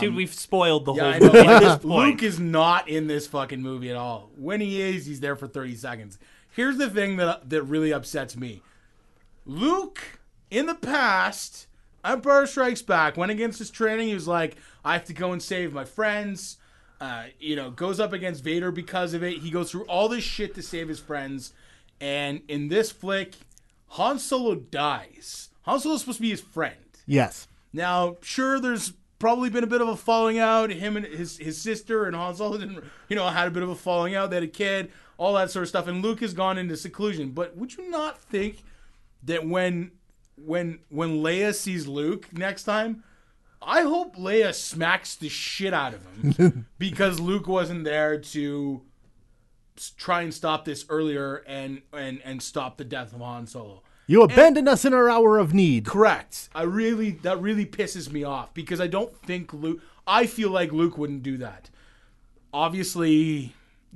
Dude, we've spoiled the Um, yeah, I whole know. movie at this Luke is not in this fucking movie at all. When he is, he's there for thirty seconds. Here's the thing that that really upsets me. Luke, in the past, Empire Strikes Back, went against his training. He was like, I have to go and save my friends. Uh, you know, goes up against Vader because of it. He goes through all this shit to save his friends. And in this flick, Han Solo dies. Han Solo's supposed to be his friend. yes, Now, sure, there's probably been a bit of a falling out. Him and his his sister and Han Solo didn't, you know, had a bit of a falling out. They had a kid, all that sort of stuff. And Luke has gone into seclusion. But would you not think that when when when Leia sees Luke next time, I hope Leia smacks the shit out of him because Luke wasn't there to try and stop this earlier and and and stop the death of Han Solo. You abandoned us in our hour of need. Correct. I really that really pisses me off because I don't think Luke. I feel like Luke wouldn't do that. Obviously,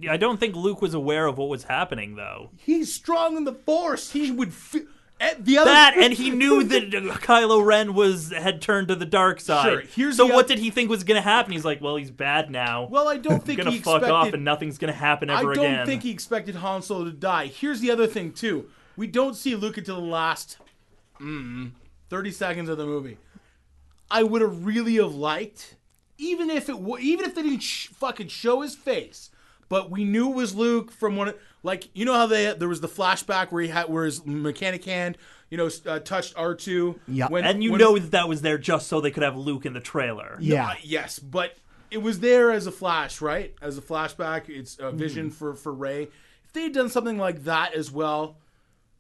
I don't think Luke was aware of what was happening, though. he's strong in the Force. He would. Fi- the other That and he knew that Kylo Ren was had turned to the dark side. Sure, here's so the what oth- did he think was going to happen? He's like, well, he's bad now. Well, I don't think he's gonna he fuck expected. off and nothing's going to happen ever again. I ever don't again. think he expected Han Solo to die. Here's the other thing too. We don't see Luke until the last mm, 30 seconds of the movie. I would have really have liked, even if it wa even if they didn't sh- fucking show his face, but we knew it was Luke from one. Like you know how they there was the flashback where he had where his mechanic hand you know uh, touched R two. Yeah. and you when- know that that was there just so they could have Luke in the trailer. Yeah, uh, yes, but it was there as a flash, right? As a flashback, it's a vision Mm-hmm. for for Rey. If they had done something like that as well,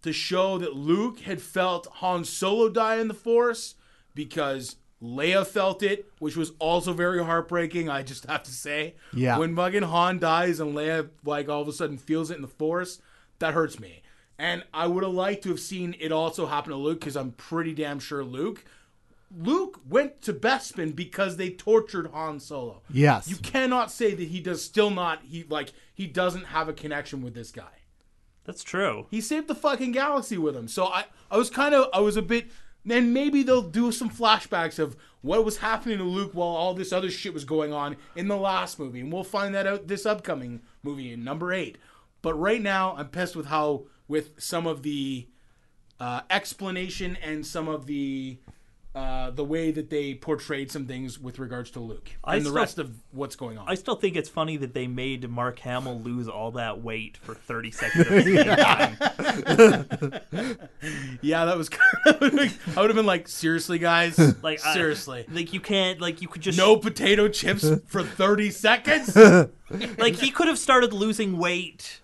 to show that Luke had felt Han Solo die in the Force because Leia felt it, which was also very heartbreaking. I just have to say, Yeah. when fucking Han dies and Leia like all of a sudden feels it in the Force, that hurts me. And I would have liked to have seen it also happen to Luke because I'm pretty damn sure Luke. Luke went to Bespin because they tortured Han Solo. yes. You cannot say that he does still not he like he doesn't have a connection with this guy. That's true. He saved the fucking galaxy with him. So I I was kind of I was a bit then maybe they'll do some flashbacks of what was happening to Luke while all this other shit was going on in the last movie and we'll find that out this upcoming movie in number 8. But right now I'm pissed with how with some of the uh, explanation and some of the uh, the way that they portrayed some things with regards to Luke I and the still- rest of what's going on. I still think it's funny that they made Mark Hamill lose all that weight for 30 seconds time. Yeah, that was. I would have been like, seriously, guys, Like I- seriously, like you can't like you could just no potato chips for thirty seconds. like he could have started losing weight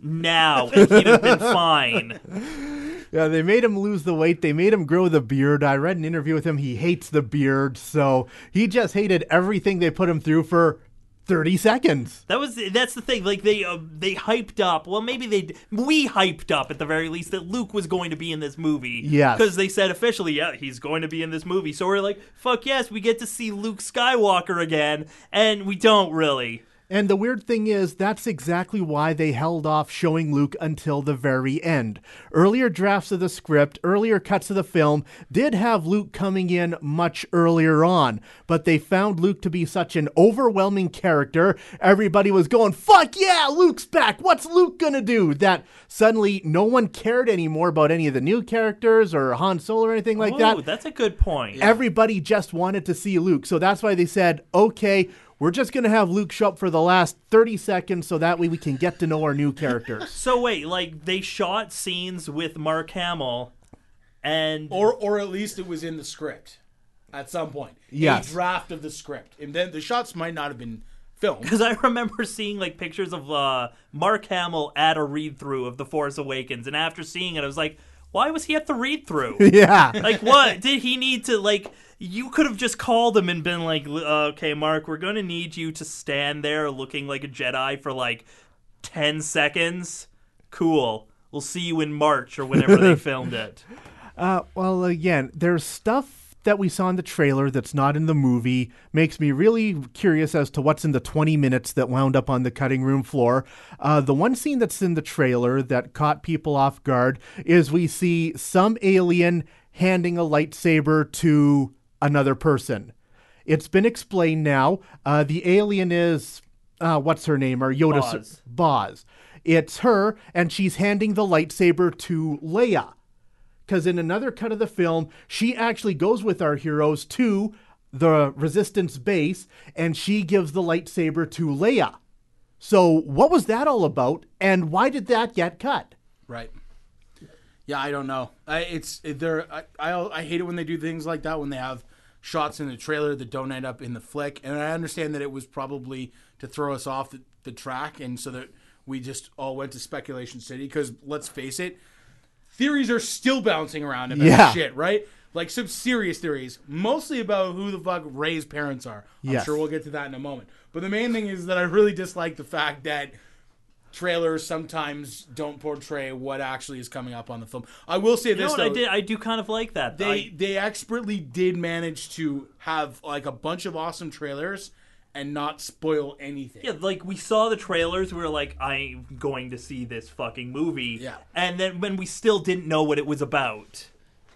now and he'd have been fine. Yeah, they made him lose the weight. They made him grow the beard. I read an interview with him. He hates the beard, so he just hated everything they put him through for 30 seconds. That was that's the thing. Like they uh, they hyped up. Well, maybe they we hyped up at the very least that Luke was going to be in this movie. Yeah, because they said officially, yeah, he's going to be in this movie. So we're like, fuck yes, we get to see Luke Skywalker again, and we don't really. And the weird thing is, that's exactly why they held off showing Luke until the very end. Earlier drafts of the script, earlier cuts of the film did have Luke coming in much earlier on, but they found Luke to be such an overwhelming character. Everybody was going, fuck yeah, Luke's back. What's Luke gonna do? That suddenly no one cared anymore about any of the new characters or Han Solo or anything like oh, that that's a good point. everybody just wanted to see Luke. So that's why they said, okay, we're just going to have Luke show up for the last 30 seconds so that way we can get to know our new characters. so wait, like they shot scenes with Mark Hamill, and or, or at least it was in the script. at some point. Yes. A draft of the script. And then the shots might not have been filmed. Because I remember seeing like pictures of uh, Mark Hamill at a read through of The Force Awakens, and after seeing it, I was like, why was he at the read through? Yeah. like, what did he need to like? You could have just called him and been like, "Uh, "Okay, Mark, we're gonna need you to stand there looking like a Jedi for like ten seconds. Cool. We'll see you in March or whenever they filmed it." Uh, well, again, there's stuff that we saw in the trailer that's not in the movie. Makes me really curious as to what's in the 20 minutes that wound up on the cutting room floor. Uh, the one scene that's in the trailer that caught people off guard is we see some alien handing a lightsaber to another person. It's been explained now. Uh, the alien is, uh, what's her name? Or Yoda? Maz. Maz. It's her, and she's handing the lightsaber to Leia because in another cut of the film, she actually goes with our heroes to the resistance base and she gives the lightsaber to Leia. So, what was that all about, and why did that get cut? Right. Yeah, I don't know. I, it's it, they're I, I I hate it when they do things like that when they have shots in the trailer that don't end up in the flick. And I understand that it was probably to throw us off the, the track, and so that we just all went to speculation city. Because let's face it, theories are still bouncing around about Yeah. shit, right? Like some serious theories, mostly about who the fuck Rey's parents are. I'm Yes. sure we'll get to that in a moment. But the main thing is that I really dislike the fact that trailers sometimes don't portray what actually is coming up on the film. I will say You know this what? though. I did. I do kind of like that. They I- they expertly did manage to have like a bunch of awesome trailers and not spoil anything. Yeah, like we saw the trailers, we were like, I'm going to see this fucking movie. Yeah. And then when we still didn't know what it was about.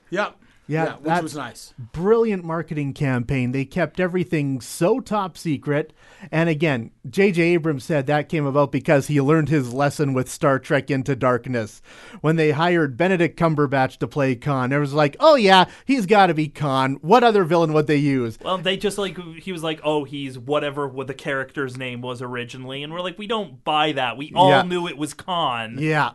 Yep. Yeah, which that's- was nice. Brilliant marketing campaign. They kept everything so top secret. And again, J.J. Abrams said that came about because he learned his lesson with Star Trek Into Darkness. When they hired Benedict Cumberbatch to play Khan, it was like, oh yeah, he's got to be Khan. What other villain would they use? Well, they just like he was like, oh, he's whatever what the character's name was originally, and we're like, we don't buy that. We all Yeah. knew it was Khan. Yeah.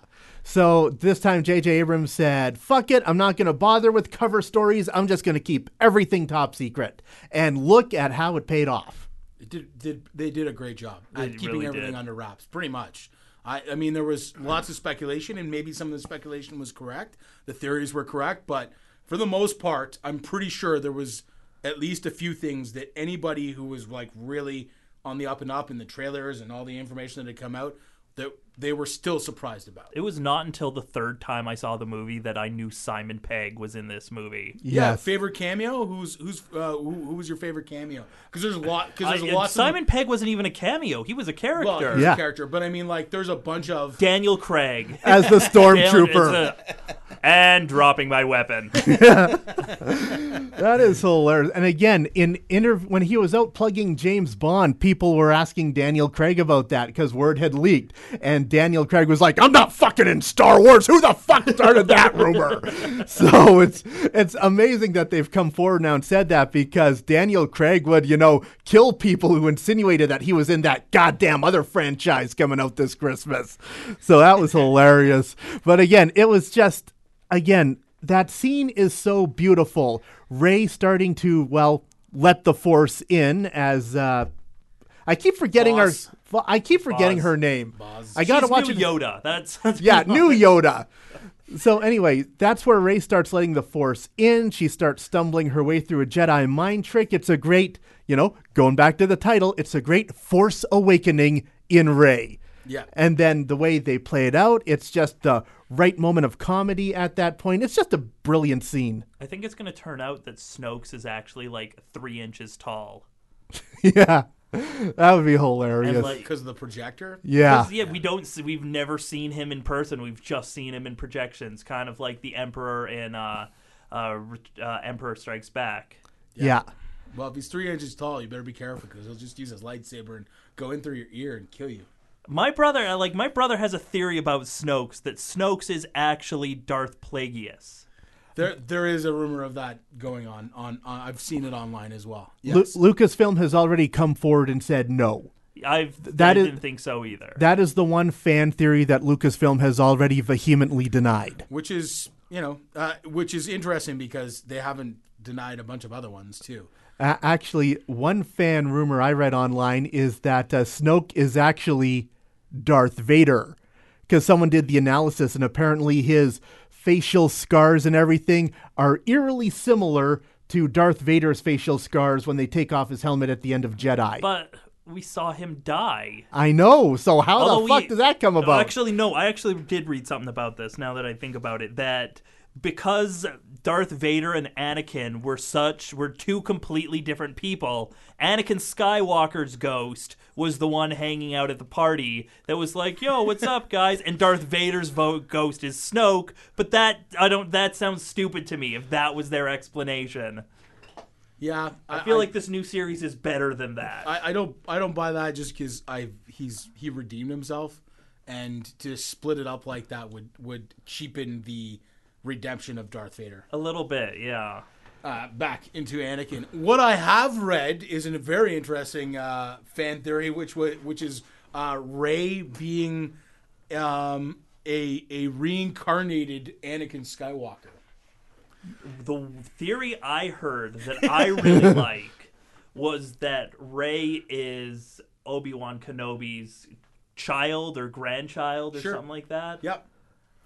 So this time, J.J. Abrams said, fuck it, I'm not going to bother with cover stories. I'm just going to keep everything top secret. And look at how it paid off. It did, did they did a great job at keeping really everything did. under wraps, pretty much. I, I mean, there was lots of speculation, and maybe some of the speculation was correct. The theories were correct, but for the most part, I'm pretty sure there was at least a few things that anybody who was like really on the up and up in the trailers and all the information that had come out that they were still surprised about. It was not until the third time I saw the movie that I knew Simon Pegg was in this movie. Yeah, favorite cameo. Who's who's uh, who, who was your favorite cameo? Because there's a lot. Because I- there's lots. Simon Of, Pegg wasn't even a cameo; he was a character. well, he's Yeah. a character, but I mean, like, there's a bunch of. Daniel Craig. As the stormtrooper. It's a- and dropping my weapon. That is hilarious. And again, in inter- when he was out plugging James Bond, people were asking Daniel Craig about that because word had leaked. And Daniel Craig was like, I'm not fucking in Star Wars. Who the fuck started that rumor? so it's it's amazing that they've come forward now and said that because Daniel Craig would, you know, kill people who insinuated that he was in that goddamn other franchise coming out this Christmas. So that was hilarious. But again, it was just again, that scene is so beautiful. Rey starting to, well, let the force in as uh I keep forgetting Maz. her I keep forgetting Maz. her name. Maz. I got to watch new it. Yoda. That's, that's Yeah, new Yoda. So anyway, that's where Rey starts letting the Force in. She starts stumbling her way through a Jedi mind trick. It's a great, you know, going back to the title, it's a great Force awakening in Rey. Yeah. And then the way they play it out, it's just the right moment of comedy at that point. It's just a brilliant scene. I think it's going to turn out that Snoke's is actually like three inches tall. yeah. That would be hilarious. And like, because of the projector. yeah. 'cause, yeah, we don't. See, we've never seen him in person. We've just seen him in projections, kind of like the Emperor in uh, uh, uh, Emperor Strikes Back. Yeah. Well, if he's three inches tall, you better be careful because he'll just use his lightsaber and go in through your ear and kill you. My brother, uh, like my brother, has a theory about Snoke's that Snoke's is actually Darth Plagueis. There, there is a rumor of that going on. On, on I've seen it online as well. Lu- Yes. Lucasfilm has already come forward and said no. I've That I is- didn't think so either. That is the one fan theory that Lucasfilm has already vehemently denied. which is you know, uh, which is interesting because they haven't denied a bunch of other ones too. Uh, actually, one fan rumor I read online is that uh, Snoke is actually Darth Vader because someone did the analysis and apparently his facial scars and everything are eerily similar to Darth Vader's facial scars when they take off his helmet at the end of Jedi. But we saw him die. I know. So how Although the fuck we- does that come about? Actually, no. I actually did read something about this. Now that I think about it, that because Darth Vader and Anakin were such were two completely different people, Anakin Skywalker's ghost was the one hanging out at the party that was like, "Yo, what's up, guys?" And Darth Vader's vo- ghost is Snoke. But that I don't. That sounds stupid to me. If that was their explanation, Yeah, I feel like this new series is better than that. I, I don't I don't buy that just because I he's he redeemed himself, and to split it up like that would would cheapen the redemption of Darth Vader. a little bit, yeah. uh, back into Anakin. What I have read is a very interesting uh, fan theory, which wa- which is uh, Rey being um, a a reincarnated Anakin Skywalker. the theory I heard that I really like was that Rey is Obi Wan Kenobi's child or grandchild or Sure. something like that. Yep.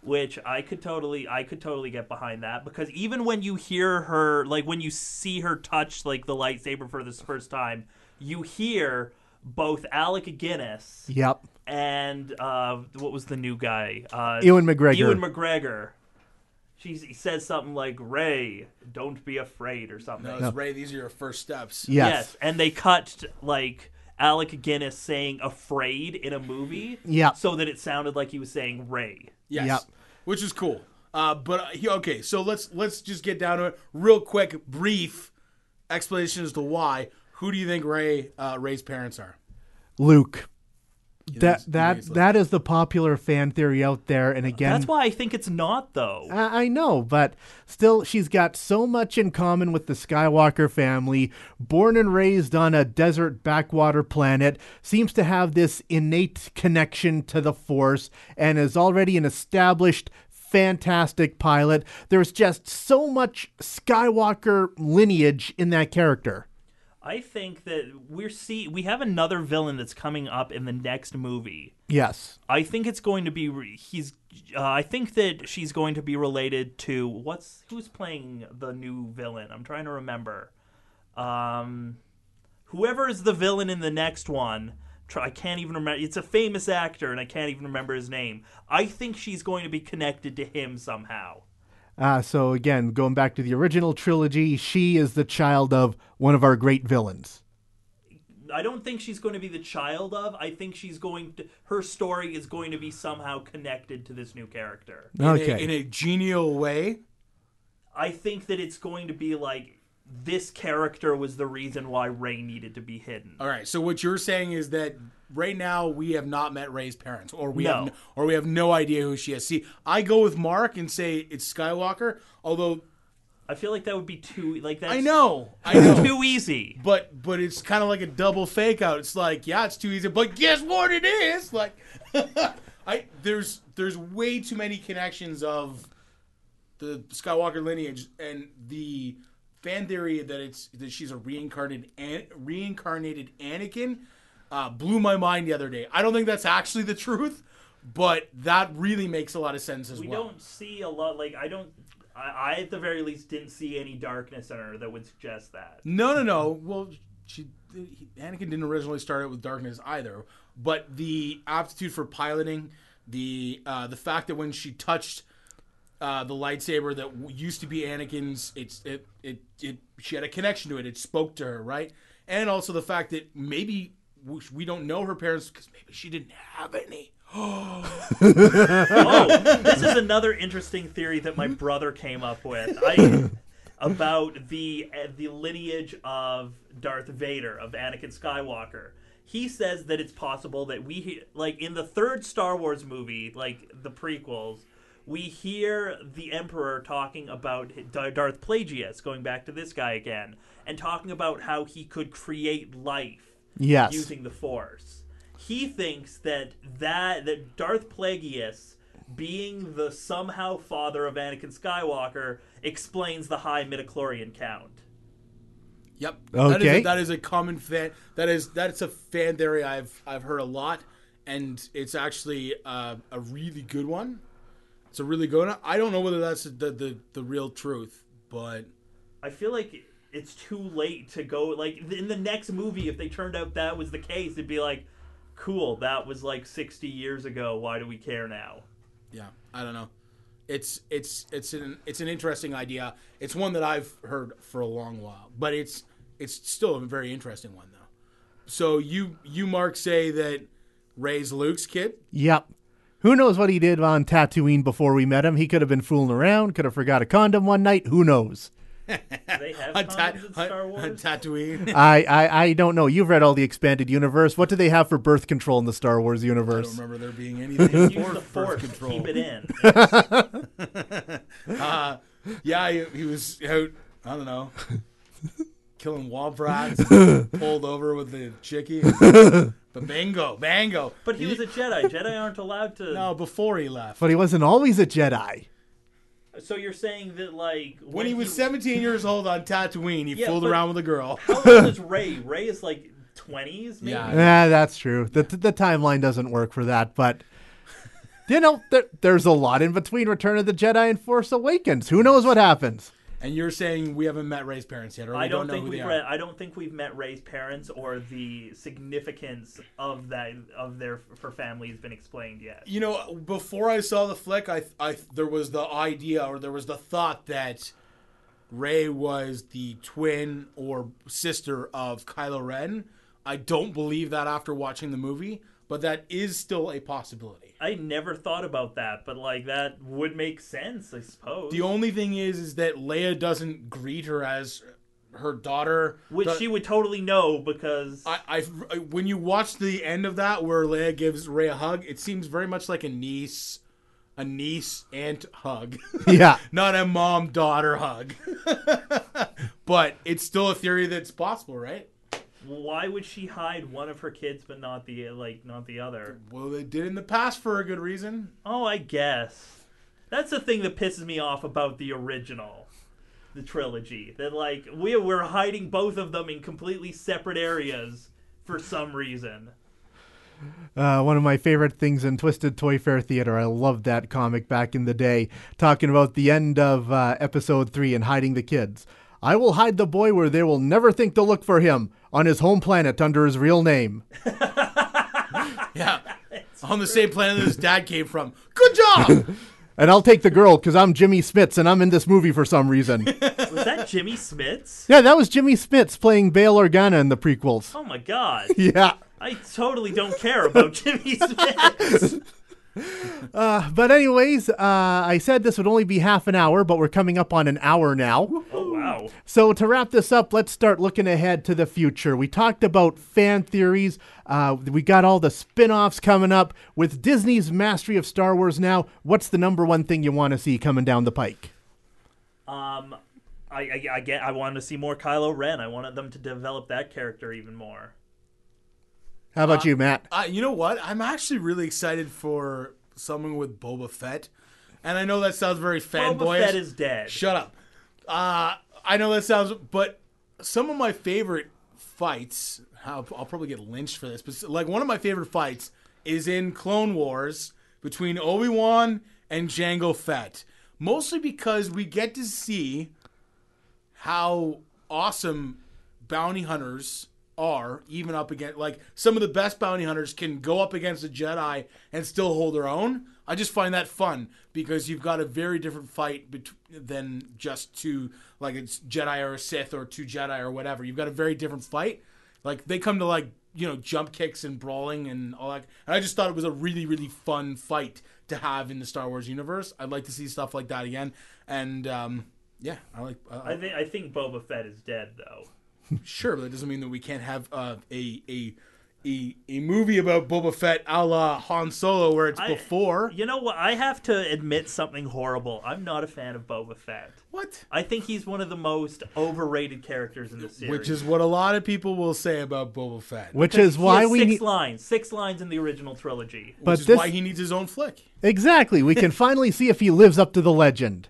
Which I could totally, I could totally get behind that because even when you hear her, like when you see her touch like the lightsaber for this first time, you hear both Alec Guinness yep. and uh, what was the new guy? Uh, Ewan McGregor. Ewan McGregor. She's, he says something like "Rey, don't be afraid" or something. No, it's Rey. These are your first steps. Yes. and they cut like Alec Guinness saying "afraid" in a movie, Yeah. so that it sounded like he was saying "Rey." Yes. Yep. Which is cool. Uh, but uh, he, okay, so let's let's just get down to it real quick, brief explanation as to why. Who do you think Rey uh, Rey's parents are? Luke. That that that is the popular fan theory out there, and again, That's why I think it's not though. I I know, but still, she's got so much in common with the Skywalker family. Born and raised on a desert backwater planet, seems to have this innate connection to the Force, and is already an established, fantastic pilot. There's just so much Skywalker lineage in that character. I think that we're see we have another villain that's coming up in the next movie. Yes. I think it's going to be re- he's. Uh, I think that she's going to be related to what's who's playing the new villain. I'm trying to remember. Um, whoever is the villain in the next one. Try, I can't even remember. It's a famous actor, and I can't even remember his name. I think she's going to be connected to him somehow. Uh, so again, going back to the original trilogy, she is the child of one of our great villains. I don't think she's going to be the child of. I think she's going to. Her story is going to be somehow connected to this new character. In a- Okay. in a genial way. I think that it's going to be like this character was the reason why Rey needed to be hidden. All right. So what you're saying is that right now we have not met Rey's parents, or we have, No. n- or we have no idea who she is. See, I go with Mark and say it's Skywalker. Although I feel like that would be too like that. I know, I know, too easy. but but it's kind of like a double fake out. It's like yeah, it's too easy, but guess what? It is like I there's there's way too many connections of the Skywalker lineage and the fan theory that it's that she's a reincarnated an, reincarnated Anakin uh, blew my mind the other day. I don't think that's actually the truth, but that really makes a lot of sense as We well. We don't see a lot like I don't I, I at the very least didn't see any darkness in her that would suggest that. No, no, no. Well, she Anakin didn't originally start out with darkness either, but the aptitude for piloting, the uh, the fact that when she touched uh, the lightsaber that used to be Anakin's, it's it, it it she had a connection to it. It spoke to her, right? And also the fact that maybe we- don't know her parents because maybe she didn't have any. oh, this is another interesting theory that my brother came up with. I about the uh, the lineage of Darth Vader of Anakin Skywalker. He says that it's possible that we like in the third Star Wars movie, like the prequels, we hear the Emperor talking about Darth Plagueis, going back to this guy again, and talking about how he could create life Yes. using the Force. He thinks that that that Darth Plagueis being the somehow father of Anakin Skywalker explains the high midichlorian count. Yep. That is, Okay. a, that is a common fan. That is that's a fan theory I've I've heard a lot, and it's actually uh, a really good one. It's a really good. I don't know whether that's the the, the real truth, but I feel like it's too late to go like in the next movie if they turned out that was the case it'd be like cool that was like 60 years ago why do we care now yeah, I don't know. It's it's it's an it's an interesting idea. It's one that I've heard for a long while, but it's it's still a very interesting one though. So you you Mark say that Rey's Luke's kid. Yep. Who knows what he did on Tatooine before we met him? He could have been fooling around, could have forgot a condom one night. Who knows? they have On, ta- in Star Wars on Tatooine. I, I I don't know. You've read all the expanded universe. What do they have for birth control in the Star Wars I don't universe? remember there being anything use for the birth force control. keep it in uh, Yeah, he, he was out. I don't know, killing womp rats, pulled over with the chickie. But bango, bango. but he was a jedi jedi aren't allowed to no before he left. But he wasn't always a Jedi. so you're saying that like When he was 17 years old on Tatooine, he Yeah, fooled but- around with a girl. how old is rey rey is like 20s maybe Yeah. Yeah, that's true. The the timeline doesn't work for that, but you know, there, there's a lot in between Return of the Jedi and Force Awakens. Who knows what happens? And you're saying we haven't met Rey's parents yet, or we I don't, know think who we've they read. are. I don't think we've met Rey's parents or the significance of that of their for family has been explained yet. You know, before I saw the flick, I, I there was the idea or there was the thought that Rey was the twin or sister of Kylo Ren. I don't believe that after watching the movie, but that is still a possibility. I never thought about that, but like that would make sense, I suppose. The only thing is, is that Leia doesn't greet her as her daughter, Which The- she would totally know because I, I, when you watch the end of that where Leia gives Rey a hug, it seems very much like a niece, a niece aunt hug, Yeah. not a mom daughter hug. but it's still a theory that's possible, right? Why would she hide one of her kids but not the like not the other? Well, they did in the past for a good reason. Oh, I guess. That's the thing that pisses me off about the original, the trilogy. That like we we're hiding both of them in completely separate areas for some reason. Uh, one of my favorite things in Twisted Toy Fair Theater. I loved that comic back in the day, talking about the end of uh, episode three and hiding the kids. I will hide the boy where they will never think to look for him on his home planet under his real name. Yeah. On the same planet that his dad came from. Good job! And I'll take the girl because I'm Jimmy Smits and I'm in this movie for some reason. Was that Jimmy Smits? yeah, that was Jimmy Smits playing Bail Organa in the prequels. Oh my god. Yeah. I totally don't care about Jimmy Smits. But anyways, uh, I said this would only be half an hour, but we're coming up on an hour now. Oh wow. So to wrap this up, let's start looking ahead to the future. We talked about fan theories. Uh, we got all the spin-offs coming up with Disney's mastery of Star Wars. Now, what's the number one thing you want to see coming down the pike? Um I, I, I get I wanted to see more Kylo Ren. I wanted them to develop that character even more. How about you, Matt? Uh, you know what? I'm actually really excited for someone with Boba Fett. And I know that sounds very fanboy. Boba. Fett is dead. Shut up. Uh, I know that sounds, but some of my favorite fights, I'll, I'll probably get lynched for this, but like one of my favorite fights is in Clone Wars between Obi Wan and Jango Fett. Mostly because we get to see how awesome bounty hunters are, even up against like some of the best bounty hunters can go up against a Jedi and still hold their own. I just find that fun because you've got a very different fight bet- than just two like it's Jedi or a Sith or two Jedi or whatever. You've got a very different fight. Like they come to like you know jump kicks and brawling and all that. And I just thought it was a really really fun fight to have in the Star Wars universe. I'd like to see stuff like that again. And um, yeah, I like. Uh, I think I think Boba Fett is dead though. Sure, but that doesn't mean that we can't have uh, a a a, a movie about Boba Fett a la Han Solo, where it's I- before. You know what? I have to admit something horrible. I'm not a fan of Boba Fett. What? I think he's one of the most overrated characters in the series. Which is what a lot of people will say about Boba Fett. Which is why we six need. lines, six lines in the original trilogy. But which is this why he needs his own flick. exactly, we can finally see if he lives up to the legend.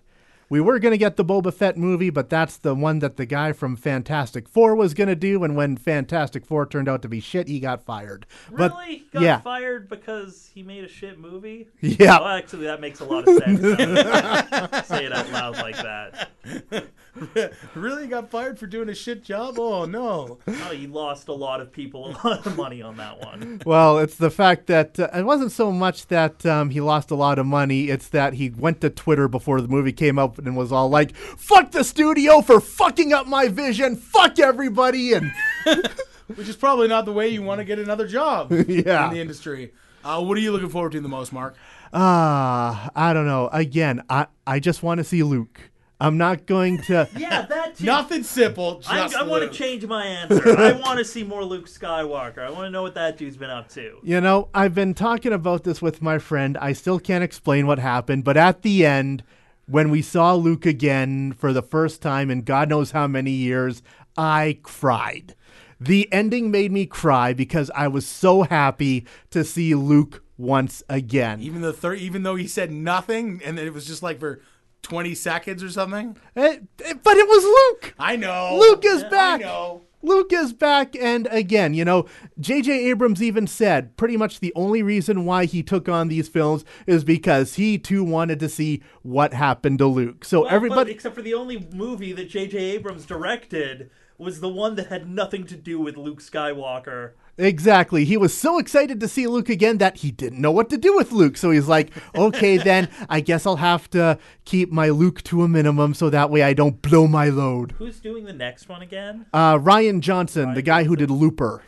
We were going to get the Boba Fett movie, but that's the one that the guy from Fantastic Four was going to do. And when Fantastic Four turned out to be shit, he got fired. But Really? Got yeah, fired because he made a shit movie? Yeah. Well, actually, that makes a lot of sense. now that you Say it out loud like that. really got fired for doing a shit job? Oh no. Oh, he lost a lot of people a lot of money on that one. Well, it's the fact that uh, it wasn't so much that um, he lost a lot of money. It's that he went to Twitter before the movie came out and was all like, "Fuck the studio for fucking up my vision. Fuck everybody." And Which is probably not the way you want to get another job Yeah. in the industry. Uh, what are you looking forward to the most, Mark? ah, I don't know. Again, I I just want to see Luke. I'm not going to. Yeah, that too. Nothing simple. Just I, I want to change my answer. I want to see more Luke Skywalker. I want to know what that dude's been up to. You know, I've been talking about this with my friend. I still can't explain what happened, but at the end, when we saw Luke again for the first time in God knows how many years, I cried. The ending made me cry because I was so happy to see Luke once again. Even the third, even though he said nothing, and it was just like for twenty seconds or something. Eh, eh, but it was Luke. I know. Luke is I back. know. Luke is back, and again, you know, J.J. Abrams even said pretty much the only reason why he took on these films is because he too wanted to see what happened to Luke. So Well, but everybody, except for the only movie that J.J. Abrams directed was the one that had nothing to do with Luke Skywalker. Exactly, he was so excited to see Luke again that he didn't know what to do with Luke. So he's like, okay, then I guess I'll have to keep my Luke to a minimum so that way I don't blow my load. Who's doing the next one again? Uh, Rian Johnson, the Ryan guy who did Looper.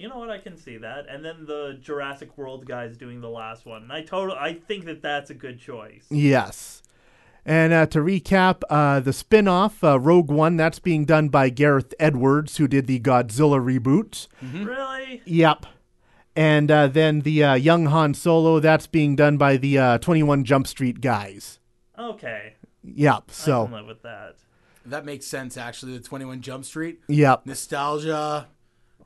You know what? I can see that. And then the Jurassic World guy's doing the last one. And I total I think that that's a good choice. Yes. And uh, to recap, uh, the spin off, uh, Rogue One, that's being done by Gareth Edwards, who did the Godzilla reboot. Really? Yep. And uh, then the uh, Young Han Solo, that's being done by the uh, 21 Jump Street guys. Okay. Yep. I can So, live with that. That makes sense. Actually, the Twenty One Jump Street yep. nostalgia.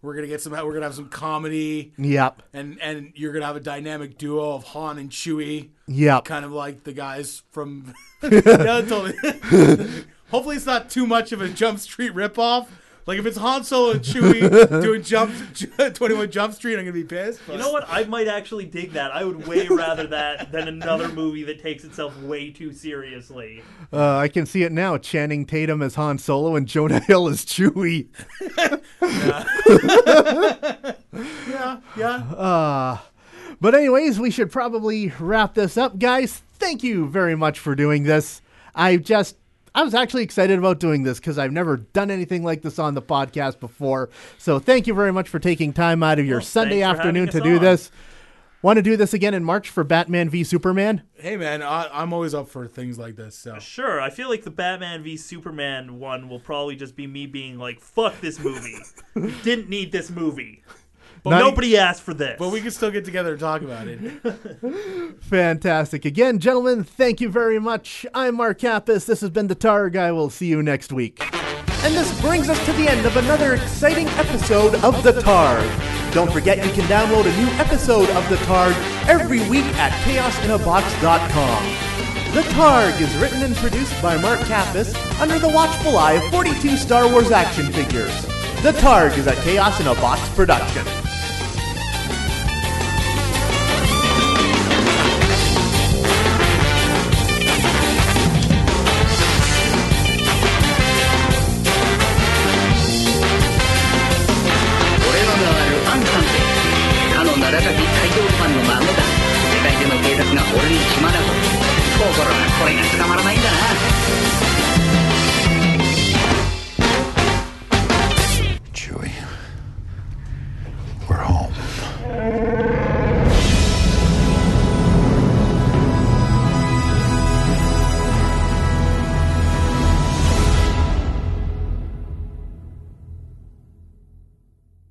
We're gonna get some. We're gonna have some comedy, Yep. and and you're gonna have a dynamic duo of Han and Chewie, Yep. kind of like the guys from. yeah, totally. Hopefully, it's not too much of a Jump Street ripoff. Like if it's Han Solo and Chewie doing Jump Twenty One Jump Street, I'm gonna be pissed. You know what? I might actually dig that. I would way rather that than another movie that takes itself way too seriously. Uh, I can see it now. Channing Tatum as Han Solo and Jonah Hill as Chewie. Yeah, yeah. Ah. But anyways, we should probably wrap this up, guys. Thank you very much for doing this. I just I was actually excited about doing this because I've never done anything like this on the podcast before. So thank you very much for taking time out of your Well, Sunday afternoon to do on. this. Want to do this again in March for Batman v Superman? Hey man, I, I'm always up for things like this. So Sure, I feel like the Batman v Superman one will probably just be me being like, "Fuck this movie. We didn't need this movie. But Not- nobody asked for this." but we can still get together and talk about it. Fantastic. Again, gentlemen, thank you very much. I'm Mark Kappas. This has been The Tar Guy. We'll see you next week. And this brings us to the end of another exciting episode of The Targ. Don't forget you can download a new episode of The Targ every week at chaosinabox.com. The Targ is written and produced by Mark Kappas under the watchful eye of 42 Star Wars action figures. The Targ is a Chaos in a Box production.